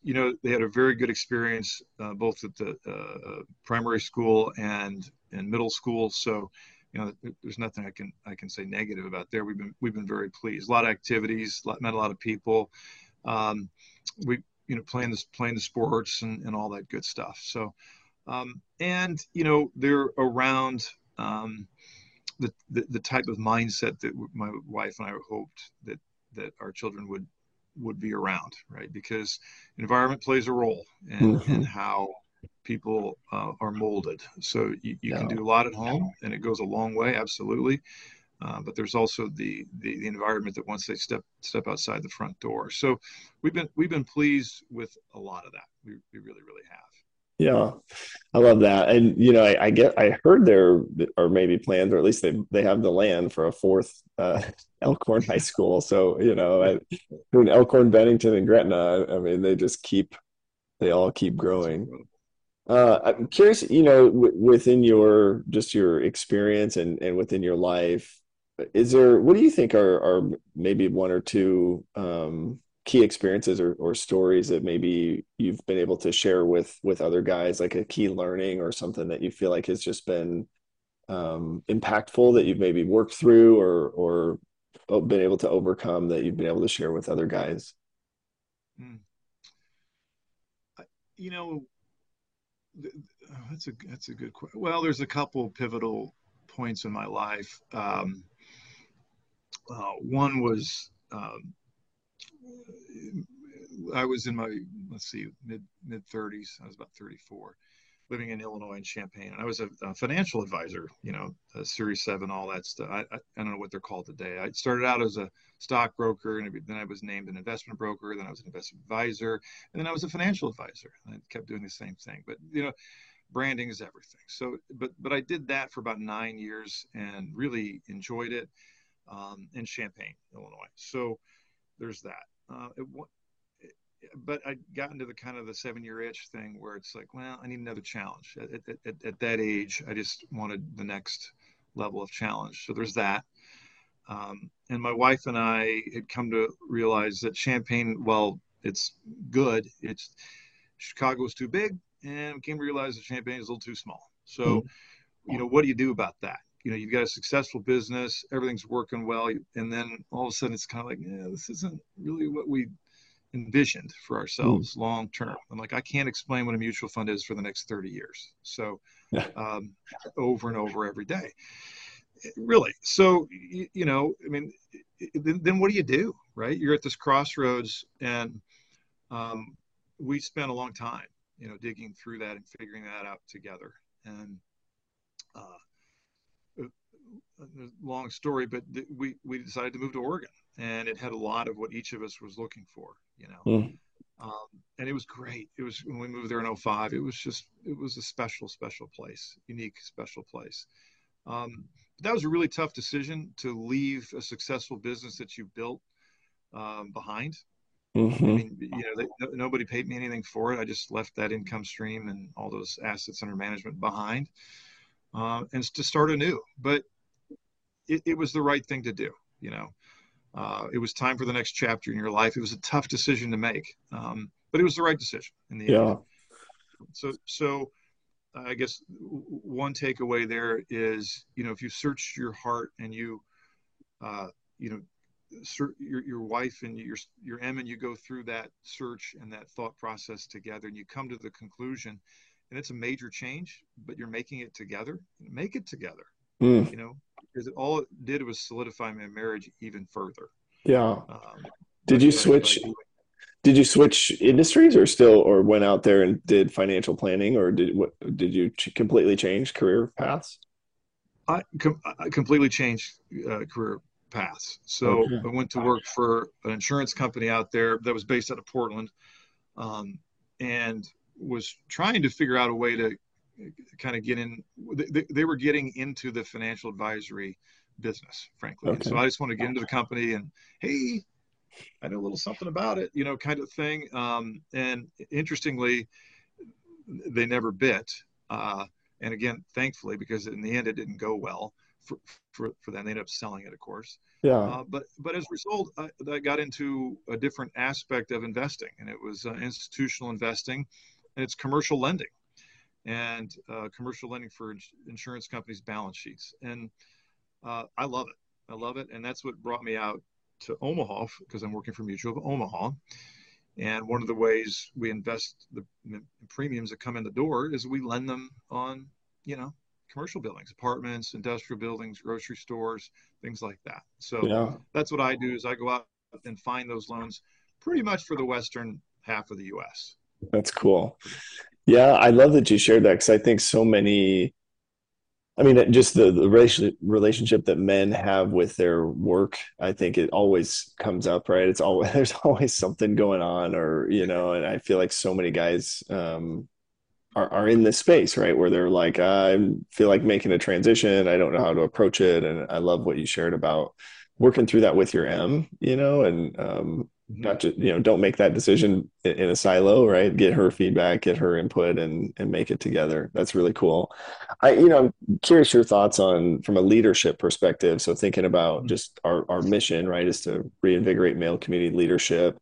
you know, they had a very good experience uh, both at the uh, primary school and and middle school. So, you know, there's nothing I can I can say negative about there. We've been we've been very pleased. A lot of activities, met a lot of people. Um, we you know, playing this, playing the sports and, and all that good stuff. So, um, and you know, they're around um, the, the, the type of mindset that my wife and I hoped that that our children would would be around, right? Because environment plays a role in, mm-hmm. in how people uh, are molded. So you, you can do a lot at home, and it goes a long way, absolutely. Uh, but there's also the, the, the environment that once they step step outside the front door. So we've been we've been pleased with a lot of that. We, we really really have. Yeah, I love that. And you know, I, I, get I heard there are maybe plans, or at least they they have the land for a fourth uh, Elkhorn High School. So you know, between Elkhorn, Bennington, and Gretna, I mean, they just keep they all keep growing. Uh, I'm curious, you know, w- within your just your experience and and within your life, is there what do you think are are maybe one or two um, key experiences or, or stories that maybe you've been able to share with with other guys like a key learning or something that you feel like has just been um, impactful that you've maybe worked through or or been able to overcome that you've been able to share with other guys hmm. you know that's a that's a good question well there's a couple pivotal points in my life um, uh, one was um, I was in my let's see mid mid 30s. I was about 34, living in Illinois and Champaign, and I was a, a financial advisor. You know, Series Seven, all that stuff. I, I, I don't know what they're called today. I started out as a stockbroker, and then I was named an investment broker. Then I was an investment advisor, and then I was a financial advisor. And I kept doing the same thing, but you know branding is everything so but but i did that for about nine years and really enjoyed it um, in champaign illinois so there's that uh, it, but I got into the kind of the seven year itch thing where it's like, well, I need another challenge. At, at, at, that age, I just wanted the next level of challenge. So there's that. Um, and my wife and I had come to realize that Champaign, well, it's good. It's Chicago is too big, and we came to realize that Champaign is a little too small. So, mm-hmm. you know, what do you do about that? you know you've got a successful business everything's working well and then all of a sudden it's kind of like yeah this isn't really what we envisioned for ourselves mm. long term. I'm like i can't explain what a mutual fund is for the next 30 years. So um, over and over every day. Really so you, you know i mean then, then, what do you do right? You're at this crossroads and um, we spent a long time you know digging through that and figuring that out together. And uh, long story, but we we decided to move to Oregon, and it had a lot of what each of us was looking for, you know. Mm. Um, and it was great. It was when we moved there in 05, it was just it was a special, special place, unique, special place. Um, that was a really tough decision to leave a successful business that you built um, behind. Mm-hmm. I mean, you know, they, no, nobody paid me anything for it. I just left that income stream and all those assets under management behind, uh, and to start anew. But it, it was the right thing to do. You know, uh, it was time for the next chapter in your life. It was a tough decision to make, um, but it was the right decision in the yeah. end. So, so I guess one takeaway there is, you know, if you search your heart and you, uh, you know, your, your wife and your your M and you go through that search and that thought process together, and you come to the conclusion, and it's a major change, but you're making it together. Make it together. Mm. You know, because all it did was solidify my marriage even further. Yeah. Um, did you switch? Did you switch industries, or still, or went out there and did financial planning, or did what? Did you completely change career paths? I, com- I completely changed uh, career paths. So okay. I went to work for an insurance company out there that was based out of Portland, um, and was trying to figure out a way to kind of get in they, they, were getting into the financial advisory business frankly. Okay. so i just want to get into the company and hey i know a little something about it you know kind of thing. Um, and interestingly they never bit. Uh, and again thankfully because in the end it didn't go well for, for, for them. They ended up selling it of course. Yeah. Uh, but but as a result I, I, got into a different aspect of investing and it was uh, institutional investing and it's commercial lending and uh, commercial lending for insurance companies' balance sheets. And uh, I love it. I love it. And that's what brought me out to Omaha because I'm working for Mutual of Omaha. And one of the ways we invest the premiums that come in the door is we lend them on, you know, commercial buildings, apartments, industrial buildings, grocery stores, things like that. So yeah. that's what I do is I go out and find those loans pretty much for the western half of the US. That's cool. Yeah, I love that you shared that because I think so many I mean, just the, the relationship that men have with their work, I think it always comes up, right? It's always, there's always something going on, or, you know, and I feel like so many guys um, are, are in this space, right? Where they're like, I feel like making a transition. I don't know how to approach it. And I love what you shared about working through that with your M, you know, and um, not just you know don't make that decision in a silo right? Get her feedback get her input and and make it together. That's really cool. I you know i'm curious your thoughts on from a leadership perspective. So thinking about mm-hmm. just our our mission right is to reinvigorate male community leadership.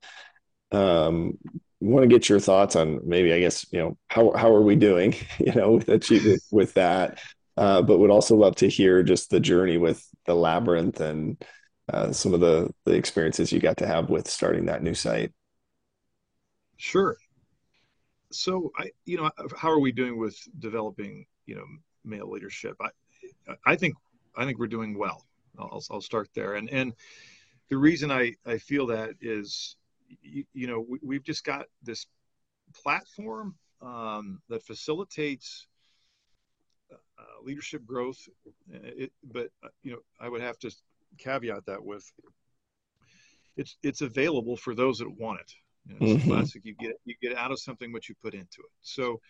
Um want to get your thoughts on maybe i guess you know how how are we doing you know with achieving with that? Uh, but would also love to hear just the journey with the labyrinth and uh, some of the the experiences you got to have with starting that new site. Sure. So I, you know, how are we doing with developing, you know, male leadership? I, I think, I think we're doing well. I'll, I'll start there. And and the reason I I feel that is, you, you know, we, have just got this platform um, that facilitates uh, leadership growth. It, but uh, you know, I would have to caveat that with it's it's available for those that want it. You know, it's mm-hmm. classic. You get you get out of something what you put into it. So,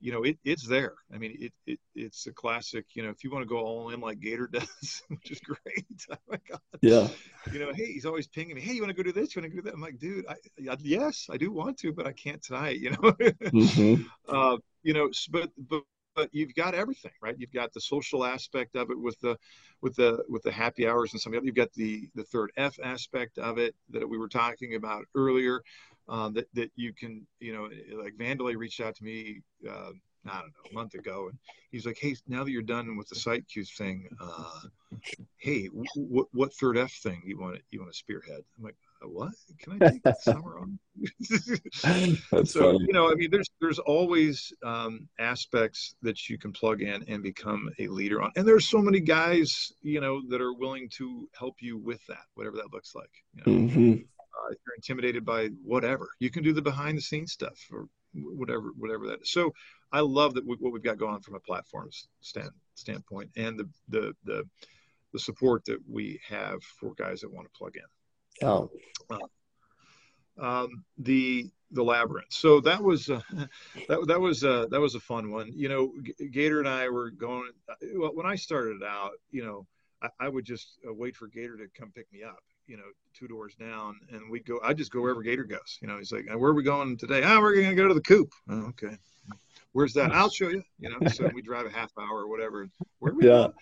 you know, it, it's there. I mean, it, it it's a classic. You know, if you want to go all in like Gator does, which is great. oh my god. Yeah. You know, hey, he's always pinging me. Hey, you want to go do this? You want to go do that? I'm like, dude, I, I, yes, I do want to, but I can't tonight. You know. mm-hmm. uh, you know, but but but you've got everything right? You've got the social aspect of it with the with the with the happy hours and some of you've got the the third f aspect of it that we were talking about earlier um, that that you can you know like Vandelay reached out to me uh, I don't know a month ago and he's like hey now that you're done with the site Qs thing uh, hey what what third f thing you want to you want to spearhead? I'm like what can I take summer on? so funny. you know, I mean, there's there's always um, aspects that you can plug in and become a leader on, and there's so many guys, you know, that are willing to help you with that, whatever that looks like. You know? mm-hmm. uh, if you're intimidated by whatever, you can do the behind the scenes stuff or whatever, whatever that is. So I love that we, what we've got going on from a platform stand standpoint, and the the the the support that we have for guys that want to plug in. Oh. Um, the the labyrinth. So that was uh, that that was uh, that was a fun one. You know, G- Gator and I were going. Well, when I started out, you know, I, I would just uh, wait for Gator to come pick me up. You know, two doors down, and we'd go. I just go wherever Gator goes. You know, he's like, "Where are we going today? Oh, we're gonna go to the coop." Oh, okay. Where's that? I'll show you. You know, so we drive a half hour or whatever. Where we yeah. Going?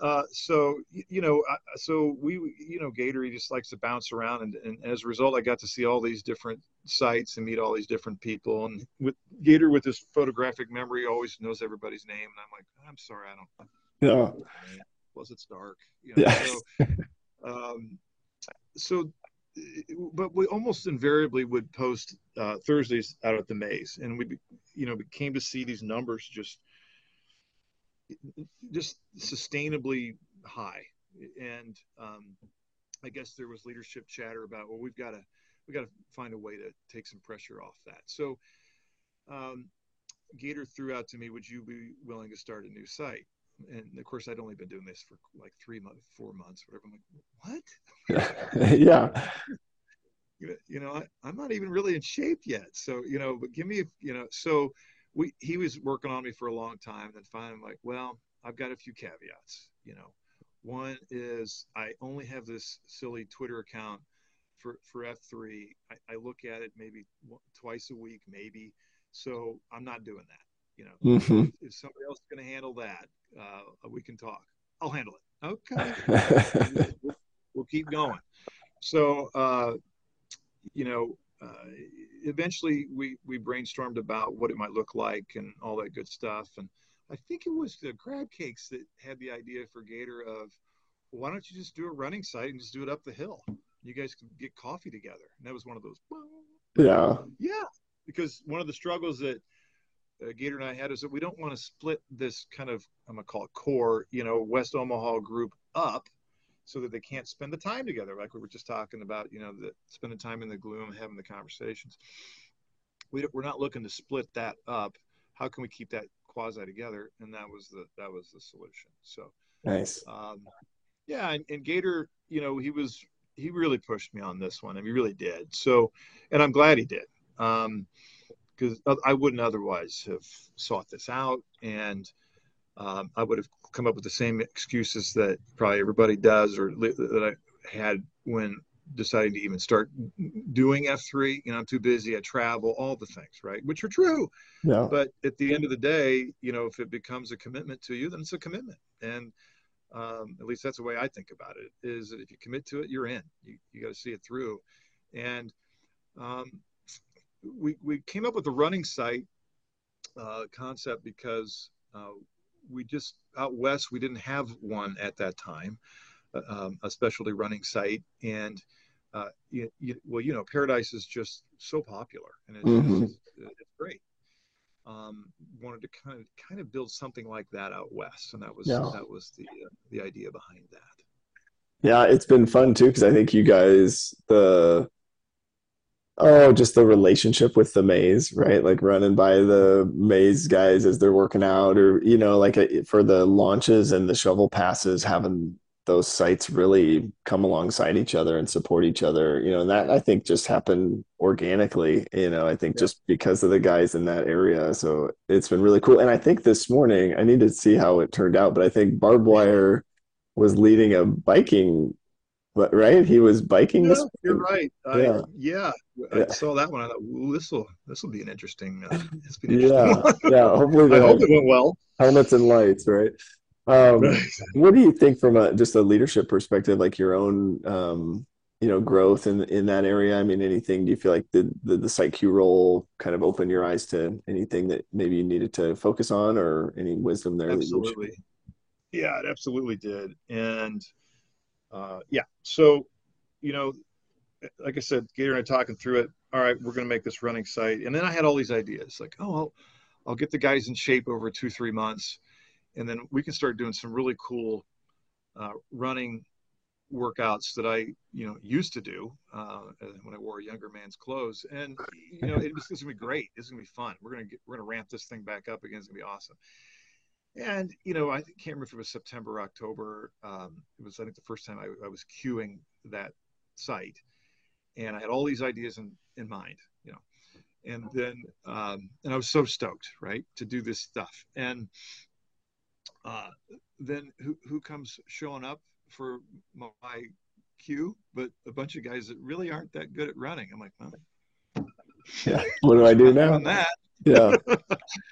Uh, so you know, so we, you know, Gator he just likes to bounce around, and, and as a result, I got to see all these different sites and meet all these different people. And with Gator, with his photographic memory, always knows everybody's name. And I'm like, I'm sorry, I don't. Yeah. Plus, it's dark. You know? Yeah. So, um, so, but we almost invariably would post uh, Thursdays out at the maze, and we, you know, we came to see these numbers just just sustainably high. And um, I guess there was leadership chatter about, well, we've got to we got to find a way to take some pressure off that. So um, Gator threw out to me, would you be willing to start a new site? And of course, I'd only been doing this for like three months, four months, whatever. I'm like, what? yeah. You know, I, I'm not even really in shape yet. So, you know, but give me, you know, so we he was working on me for a long time. And then finally, I'm like, well, I've got a few caveats. You know, one is I only have this silly Twitter account for for F3. I, I look at it maybe twice a week, maybe. So I'm not doing that. You know, mm-hmm. if, if, somebody else is going to handle that, uh, we can talk. I'll handle it. Okay. we'll, we'll, keep going. So, uh, you know, uh, eventually we we brainstormed about what it might look like and all that good stuff. And I think it was the crab cakes that had the idea for Gator of why don't you just do a running site and just do it up the hill? You guys can get coffee together. And that was one of those. Yeah. Yeah, because one of the struggles that uh, Gator and I had is that we don't want to split this kind of I'm gonna call it core, you know, West Omaha group up so that they can't spend the time together, like we were just talking about, you know, the spending time in the gloom, having the conversations. We we're not looking to split that up. How can we keep that quasi together? And that was the that was the solution. So nice. Um, yeah, and, and Gator, you know, he was he really pushed me on this one. I mean, he really did. So, and I'm glad he did. Um, because I wouldn't otherwise have sought this out, and um, I would have come up with the same excuses that probably everybody does, or that I had when deciding to even start doing F3. You know, I'm too busy. I travel, all the things, right? Which are true. Yeah. But at the end of the day, you know, if it becomes a commitment to you, then it's a commitment, and um, at least that's the way I think about it. Is that if you commit to it, you're in. You you got to see it through, and um, we, we came up with the running site uh, concept because uh, we just out west we didn't have one at that time, uh, um, a specialty running site, and uh, you, you, well you know Paradise is just so popular and it's, mm-hmm. it's, it's great. Um, wanted to kind of kind of build something like that out west, and that was yeah. that was the uh, the idea behind that. Yeah, it's been fun too because I think you guys the Oh, just the relationship with the maze, right? Like running by the maze guys as they're working out, or you know, like a, uh, for the launches and the shovel passes, having those sites really come alongside each other and support each other. You know, and that I think just happened organically. You know, I think yeah. just because of the guys in that area. So it's been really cool. And I think this morning I need to see how it turned out, but I think barbed wire was leading a biking but right, he was biking. Yeah, you're right. yeah. yeah, I saw that one. I thought, this will this will be an interesting. Uh, an interesting yeah, yeah. Hopefully, I hope it went well. Helmets and lights, right? Um, right. What do you think from a just a leadership perspective, like your own, um, you know, growth in in that area? I mean, anything? Do you feel like the the, the site Q role kind of opened your eyes to anything that maybe you needed to focus on, or any wisdom there? Absolutely. Yeah, it absolutely did, and uh, yeah. So, you know, like I said, Gator and I talking through it. All right, we're going to make this running site, and then I had all these ideas, like, oh, I'll, I'll get the guys in shape over two, three months, and then we can start doing some really cool uh, running workouts that I, you know, used to do uh, when I wore a younger man's clothes, and you know, it it's gonna be great. It's gonna be fun. We're gonna get, we're gonna ramp this thing back up again. It's gonna be awesome. And you know, I can't remember if it was September, October. Um, it was I think the first time I, I, was queuing that site, and I had all these ideas in in mind, you know. And then um, and I was so stoked, right, to do this stuff. And uh, then who who comes showing up for my, my queue? But a bunch of guys that really aren't that good at running. I'm like, well, yeah. What do I do now? that yeah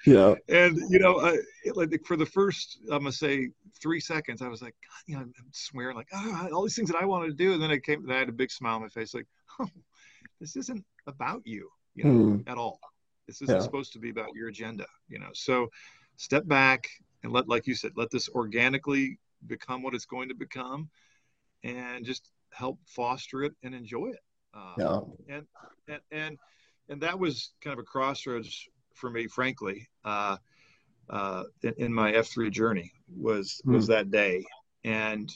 yeah and you know uh, like for the first i'm gonna say three seconds i was like God, you know i'm swearing like oh, all these things that i wanted to do and then i came and i had a big smile on my face like oh this isn't about you you know mm. at all this isn't yeah. supposed to be about your agenda you know so step back and let like you said let this organically become what it's going to become and just help foster it and enjoy it um, yeah. and, and and and that was kind of a crossroads for me, frankly, uh, uh, in, in, my F3 journey was was mm. that day, and,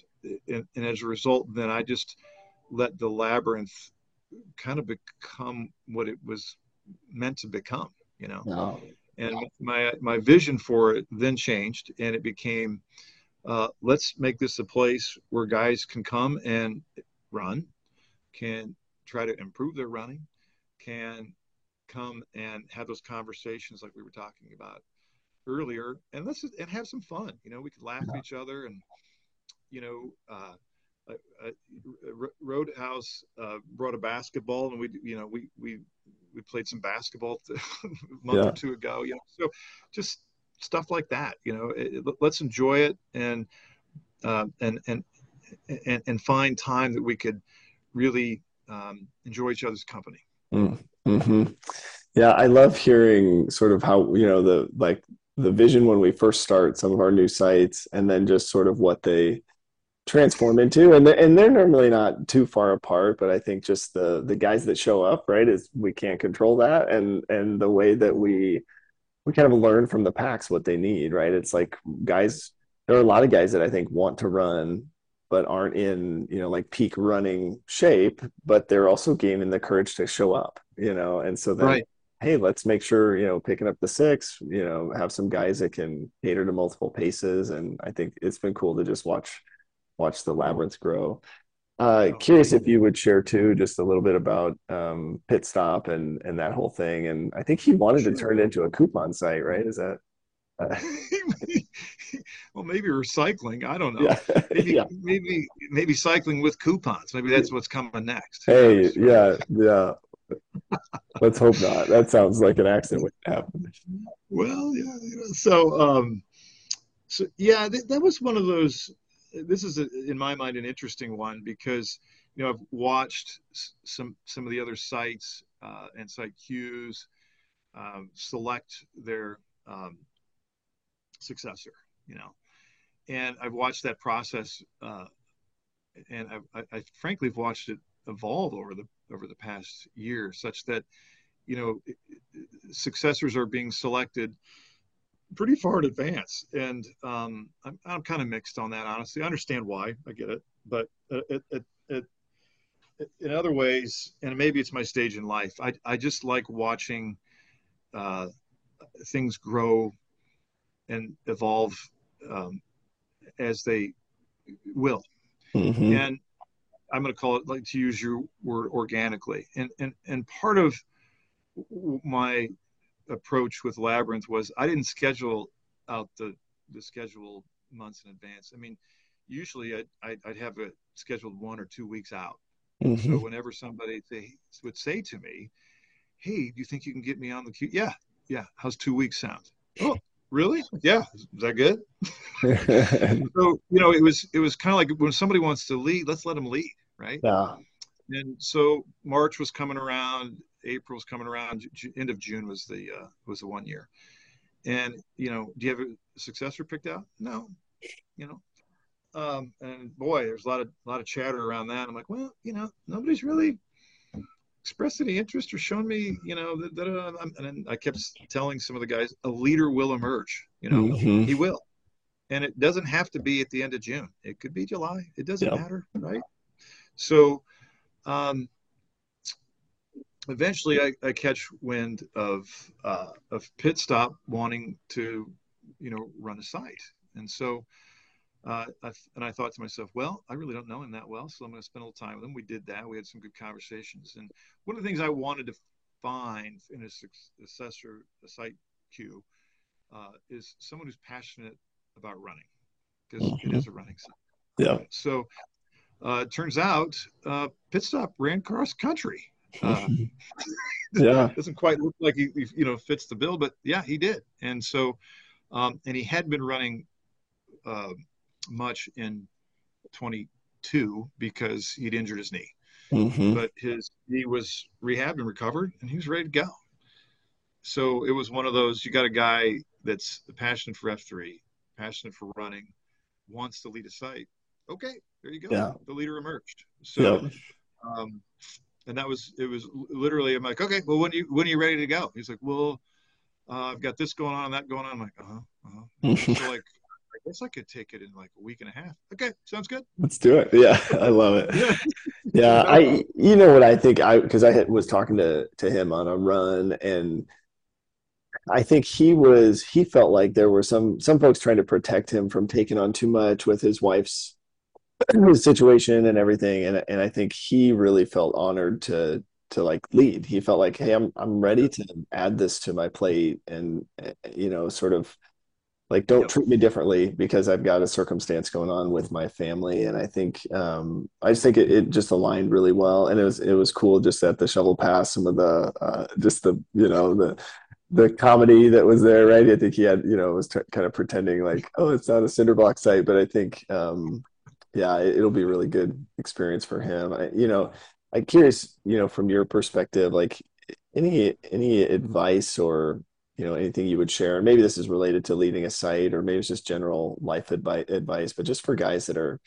and, and as a result, then I just let the labyrinth kind of become what it was meant to become, you know. Wow. And my my vision for it then changed, and it became, uh, let's make this a place where guys can come and run, can try to improve their running, can come and have those conversations like we were talking about earlier and let's just, and have some fun you know we could laugh at each other and you know uh, uh, uh roadhouse uh, brought a basketball and we you know we we we played some basketball a month yeah. or two ago you know so just stuff like that you know it, it, let's enjoy it and uh, and and and and find time that we could really um, enjoy each other's company mm. Mm-hmm. Yeah, I love hearing sort of how you know the like the vision when we first start some of our new sites, and then just sort of what they transform into. And and they're normally not too far apart but i think just the the guys that show up right is we can't control that. And and the way that we we kind of learn from the packs what they need right? It's like guys there are a lot of guys that i think want to run but aren't in you know like peak running shape but they're also gaining the courage to show up you know? And so then Right. hey let's make sure you know picking up the six you know have some guys that can cater to multiple paces. And i think it's been cool to just watch watch the labyrinth grow. Uh Oh, curious if you would share too just a little bit about um pit stop and and that whole thing. And i think he wanted to turn it into a coupon site right? Is that well, maybe recycling. I don't know. yeah Maybe, yeah maybe, maybe cycling with coupons. Maybe that's what's coming next. Hey, yeah, yeah. Let's hope not. That sounds like an accident would happen. Well, yeah. you know, So, um, so yeah, th that was one of those. This is, a, in my mind, an interesting one because you know I've watched s- some some of the other sites uh, and site Qs um, select their um, successor. You know, and I've watched that process, uh, and I, I, I frankly have watched it evolve over the over the past year, such that you know successors are being selected pretty far in advance, and um, I'm I'm kind of mixed on that. Honestly, I understand why. I get it, but uh, it, it, it, in other ways, and maybe it's my stage in life. I I just like watching uh, things grow and evolve um, as they will. Mhm. and I'm going to call it like to use your word organically. And and and part of my approach with Labyrinth was I didn't schedule out the the schedule months in advance. I mean, usually I'd, I'd, I'd have it scheduled one or two weeks out. So Mhm. whenever somebody they would say to me, "Hey, do you think you can get me on the queue?" Yeah, yeah. How's two weeks sound? Oh, really? Yeah. Is that good? So you know, it was it was kind of like when somebody wants to lead, let's let them lead, right? Yeah. And so March was coming around, April was coming around, end of June was the uh, was the one year. And you know, do you have a successor picked out? No, you know. Um, and boy, there's a lot of a lot of chatter around that. I'm like, well, you know, nobody's really expressed any interest or shown me, you know, that, that uh, and I kept telling some of the guys, a leader will emerge. You know, Mhm. he will. And it doesn't have to be at the end of June. It could be July. It doesn't Yep. matter, right? So um, eventually I, I catch wind of uh, of pit stop wanting to, you know, run a site. And so uh, and I thought to myself, well, I really don't know him that well, so I'm going to spend a little time with him. We did that. We had some good conversations. And one of the things I wanted to find in a successor, a site Q, uh, is someone who's passionate about running, because it Mhm. is a running site. Yeah. So uh, it turns out uh, pit stop ran cross country. Uh, Yeah. doesn't quite look like he, he, you know fits the bill, but yeah, he did. And so, um, and he had been running uh, much in 22 because he'd injured his knee, Mhm. but his knee was rehabbed and recovered, and he was ready to go. So it was one of those. You got a guy that's passionate for F3, passionate for running, wants to lead a site. Okay, there you go. Yeah. The leader emerged. So. Yeah. um, and that was it was literally i'm like okay well when you when are you ready to go he's like well uh, i've got this going on and that going on i'm like uh-huh, uh-huh. so like guess i could take it in like a week and a half okay sounds good Let's do it. Yeah, I love it. yeah Yeah, I you know what I think I because I had, was talking to to him on a run and I think he was he felt like there were some some folks trying to protect him from taking on too much with his wife's his situation and everything and and I think he really felt honored to to like lead. He felt like, hey, I'm I'm ready to add this to my plate and uh, you know sort of like don't Yep. treat me differently because I've got a circumstance going on with my family and I think um I just think it, it just aligned really well and it was it was cool just at the shovel pass some of the uh just the you know the the comedy that was there right I think he had you know was t kind of pretending like oh it's not a cinder block site but I think um yeah it, it'll be a really good experience for him I, you know I'm curious you know from your perspective like any any advice or you know anything you would share and maybe this is related to leading a site or maybe it's just general life advice advice but just for guys that are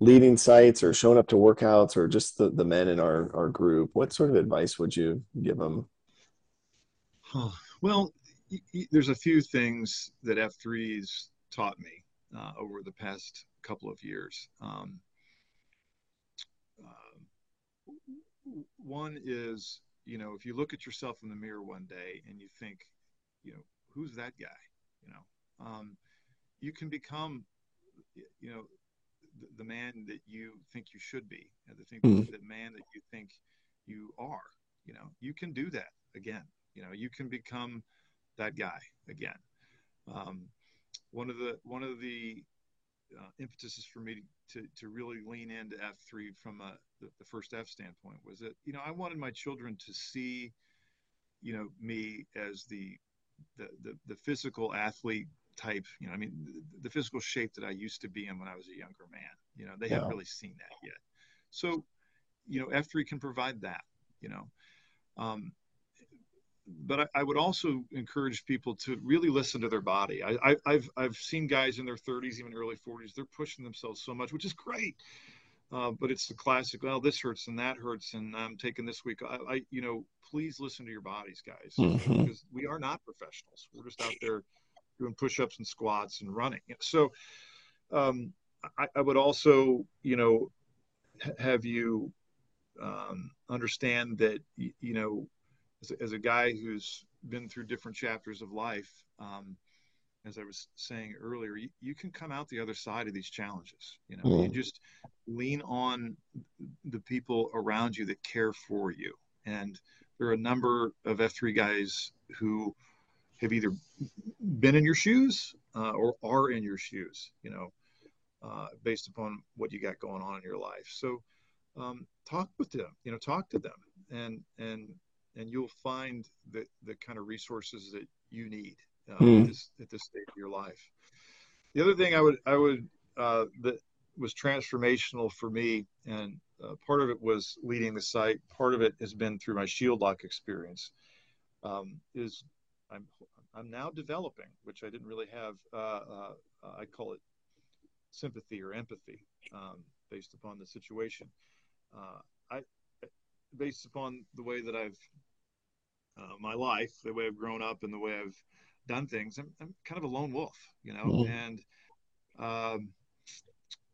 leading sites or showing up to workouts or just the, the men in our, our group, what sort of advice would you give them? Well, there's a few things that F3's taught me uh, over the past couple of years. Um, uh, one is, you know, if you look at yourself in the mirror one day and you think, you know, who's that guy? You know, um, you can become, you know, the, the, man that you think you should be, the thing, mm. the man that you think you are. You know, you can do that again. You know, you can become that guy again. Um, one of the one of the uh, impetuses for me to, to really lean into F3 from a, the, the, first F standpoint was that, you know, I wanted my children to see, you know, me as the, the, the, the physical athlete type, you know, I mean, the, the, physical shape that I used to be in when I was a younger man, you know, they yeah. haven't really seen that yet. So, you know, F3 can provide that, you know, um, but I, I, would also encourage people to really listen to their body. I, have I've seen guys in their 30s, even early 40s, they're pushing themselves so much, which is great. Uh, but it's the classic. Well, this hurts and that hurts, and I'm taking this week. I, I you know, please listen to your bodies, guys, mm-hmm. because we are not professionals. We're just out there doing push-ups and squats and running. So, um, I, I, would also, you know, have you um, understand that you know as a, as a guy who's been through different chapters of life, um, as I was saying earlier, you, you, can come out the other side of these challenges. You know, you just lean on the people around you that care for you. And there are a number of F3 guys who have either been in your shoes uh, or are in your shoes, you know, uh, based upon what you got going on in your life. So um, talk with them, you know, talk to them and, and and you'll find the, the kind of resources that you need uh, mm. at, this, at this stage of your life. The other thing I would I would uh, that was transformational for me, and uh, part of it was leading the site. Part of it has been through my Shield Lock experience. Um, is I'm I'm now developing, which I didn't really have. Uh, uh, I call it sympathy or empathy, um, based upon the situation. Uh, I based upon the way that I've uh, my life, the way I've grown up, and the way I've done things. I'm, I'm kind of a lone wolf, you know, mm-hmm. and um,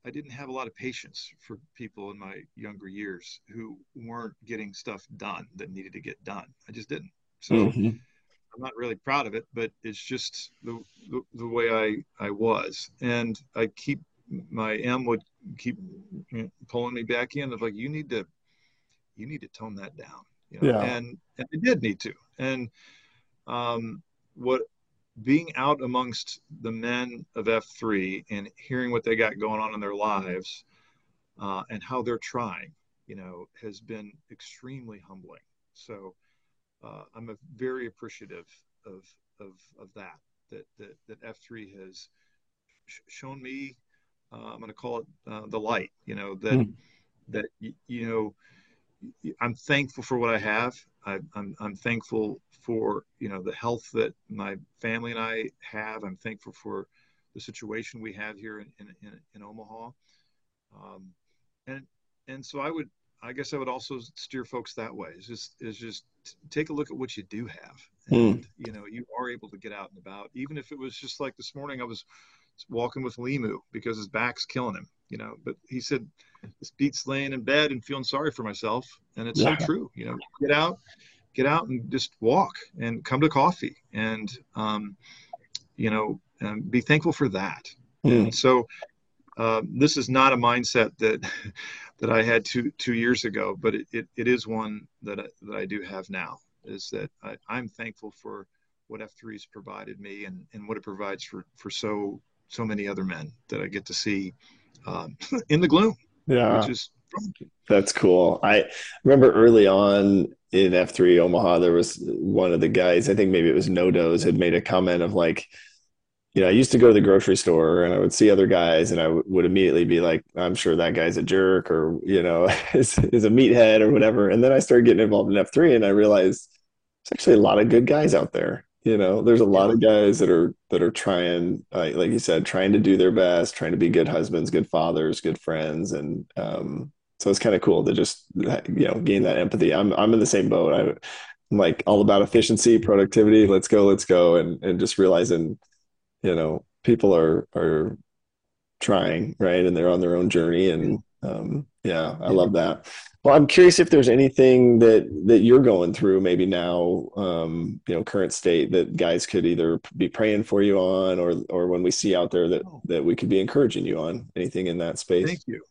I didn't have a lot of patience for people in my younger years who weren't getting stuff done that needed to get done. I just didn't. So mm-hmm. I'm not really proud of it, but it's just the, the, the way I, I was. And I keep, my M would keep pulling me back in of like, you need to, you need to tone that down you know? yeah. and and they did need to and um, what being out amongst the men of F3 and hearing what they got going on in their lives uh, and how they're trying, you know, has been extremely humbling. So uh, I'm a very appreciative of, of, of that, that, that, that F3 has sh- shown me, uh, I'm going to call it uh, the light, you know, that, mm. that, you know, I'm thankful for what I have. I, I'm, I'm thankful for you know the health that my family and I have. I'm thankful for the situation we have here in in, in, in Omaha, um, and and so I would I guess I would also steer folks that way. Is just is just take a look at what you do have, hmm. and mm. you know you are able to get out and about. Even if it was just like this morning, I was walking with Limu because his back's killing him, you know. But he said this beats laying in bed and feeling sorry for myself, and it's yeah. so true. You know, get out, get out and just walk and come to coffee, and um, you know, and be thankful for that. Mm. And so. Uh, this is not a mindset that that I had two two years ago, but it, it, it is one that I, that I do have now. Is that I, I'm thankful for what F3 has provided me and, and what it provides for for so so many other men that I get to see um, in the gloom. Yeah, which is that's cool. I remember early on in F3 Omaha, there was one of the guys, I think maybe it was Nodos, had made a comment of like, you know, I used to go to the grocery store and I would see other guys and I w- would immediately be like, I'm sure that guy's a jerk or, you know, is, is a meathead or whatever. And then I started getting involved in F3 and I realized there's actually a lot of good guys out there You know, there's a lot of guys that are that are trying, uh, like you said, trying to do their best, trying to be good husbands, good fathers, good friends, and um, so it's kind of cool to just you know gain that empathy. I'm I'm in the same boat. I, I'm like all about efficiency, productivity. Let's go, let's go, and and just realizing, you know, people are are trying, right, and they're on their own journey, and um, yeah, I love that. Well, I'm curious if there's anything that that you're going through, maybe now, um, you know, current state that guys could either be praying for you on, or or when we see out there that Oh. that we could be encouraging you on. Anything in that space? Thank you.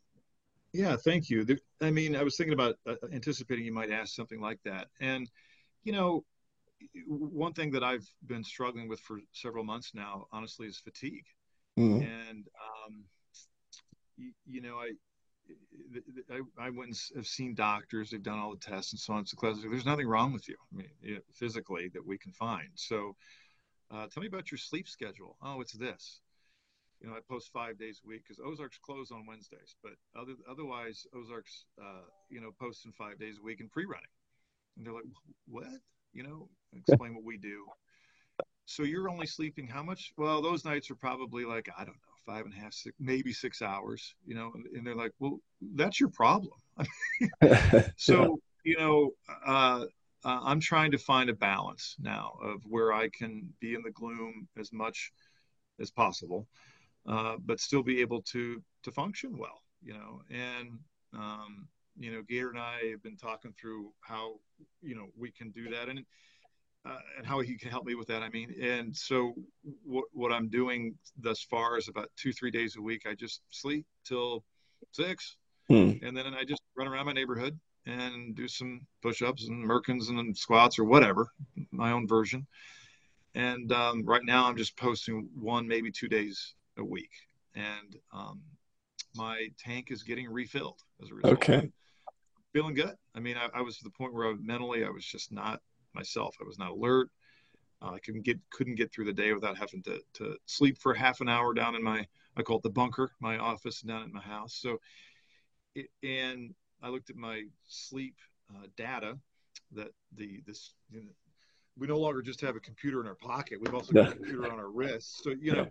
Yeah, thank you. There- I mean, I was thinking about uh, anticipating you might ask something like that. And, you know, one thing that I've been struggling with for several months now, honestly, is fatigue. Mm, And, um, you, you know, I, I, I went and have seen doctors. They've done all the tests and so on so. There's nothing wrong with you, I mean, physically that we can find. So, uh, tell me about your sleep schedule. Oh, it's this you know, I post five days a week because Ozarks close on Wednesdays, but other otherwise Ozarks, uh, you know, posting five days a week and pre-running, and they're like, what? You know, explain what we do. So you're only sleeping how much? Well, those nights are probably like I don't know, five and a half, six, maybe six hours. You know, and, and they're like, well, that's your problem. So you know, uh, uh, I'm trying to find a balance now of where I can be in the gloom as much as possible, uh, but still be able to to function well. You know, and um, you know, Gator and I have been talking through how you know we can do that and. Uh, and how he can help me with that. I mean, and so what what I'm doing thus far is about two three days a week. I just sleep till six, Hmm. and then I just run around my neighborhood and do some push-ups and merkins and squats or whatever, my own version. And um, right now, I'm just posting one, maybe two days a week, and um, my tank is getting refilled as a result. Okay. feeling good. I mean, I, I was to the point where I, mentally I was just not myself. I was not alert. Uh, I couldn't get couldn't get through the day without having to to sleep for half an hour down in my I call it the bunker, my office down at my house. So, it, and I looked at my sleep uh, data that the this you know, we no longer just have a computer in our pocket. We've also got a computer on our wrist. So you know,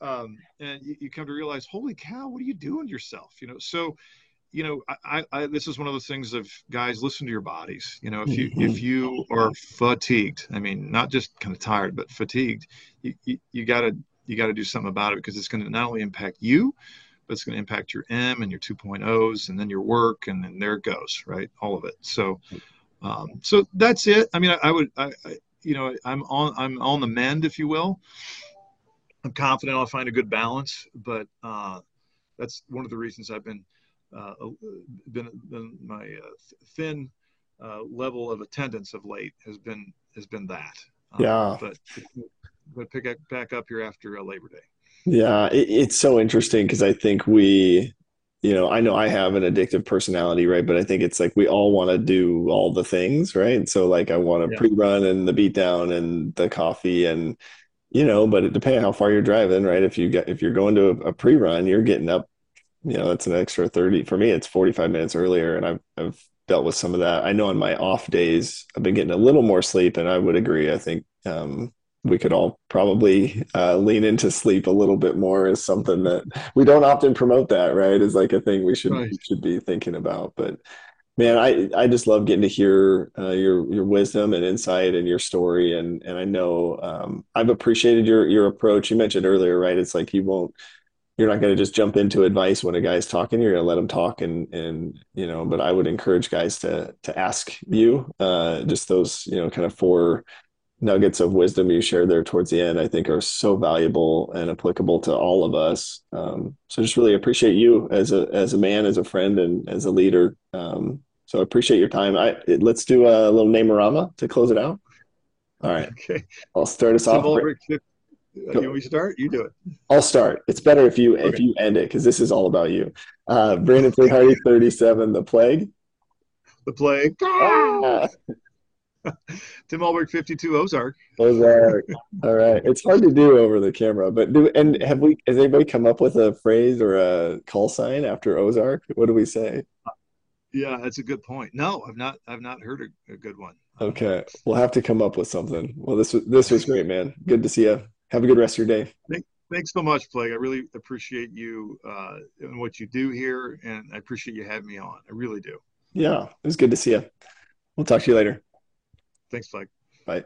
um, and you, you come to realize, holy cow, what are you doing to yourself? You know, so you know, I, I this is one of those things of guys, listen to your bodies. You know, if you Mhm. if you are fatigued, I mean, not just kind of tired, but fatigued, you, you, you gotta you gotta do something about it because it's going to not only impact you, but it's going to impact your M and your 2.0s, and then your work, and then there it goes, right? All of it. So, um, so that's it. I mean, I, I would, I, I, you know, I'm on I'm on the mend, if you will. I'm confident I'll find a good balance, but uh, that's one of the reasons I've been been, been my uh, thin uh, level of attendance of late has been has been that. Um, Yeah. But but pick up, back up here after uh, Labor Day. Yeah, it, it's so interesting because I think we, you know, I know I have an addictive personality, right? But I think it's like we all want to do all the things, right? So like I want to Yeah. pre-run and the beat down and the coffee and you know, but it depends how far you're driving, right? If you get if you're going to a, a pre-run, you're getting up, you know, that's an extra 30. For me, it's 45 minutes earlier, and I've I've dealt with some of that. I know on my off days, I've been getting a little more sleep, and I would agree. I think um we could all probably uh, lean into sleep a little bit more is something that we don't often promote that, right? Is like a thing we should Right. should be thinking about. But man, I I just love getting to hear uh, your your wisdom and insight and your story, and and I know um, I've appreciated your your approach. You mentioned earlier, right? It's like you won't. You're not going to just jump into advice when a guy's talking. You're going to let him talk, and and you know. But I would encourage guys to to ask you uh, just those you know kind of four nuggets of wisdom you shared there towards the end, I think are so valuable and applicable to all of us. Um, so just really appreciate you as a as a man, as a friend, and as a leader. Um, so I appreciate your time. I let's do a little Namerama to close it out. All right, Okay. I'll start us off. Uh, Go. you me to start? You do it. I'll start. It's better if you if you end it because this is all about you. Uh, Brandon Fleet Hardy, 37, The Plague. The plague. Ah, Tim Ulrich, 52 Ozark. Ozark. All right. It's hard to do over the camera, but do and have we has anybody come up with a phrase or a call sign after Ozark? What do we say? Yeah, that's a good point. No, I've not. I've not heard a, a good one. Okay, we'll have to come up with something. Well, this was this was great, man. Good to see you. Have a good rest of your day. Thanks so much, Plague. I really appreciate you uh, and what you do here, and I appreciate you having me on. I really do. Yeah, it was good to see you. We'll talk to you later. Thanks, Plague. Bye.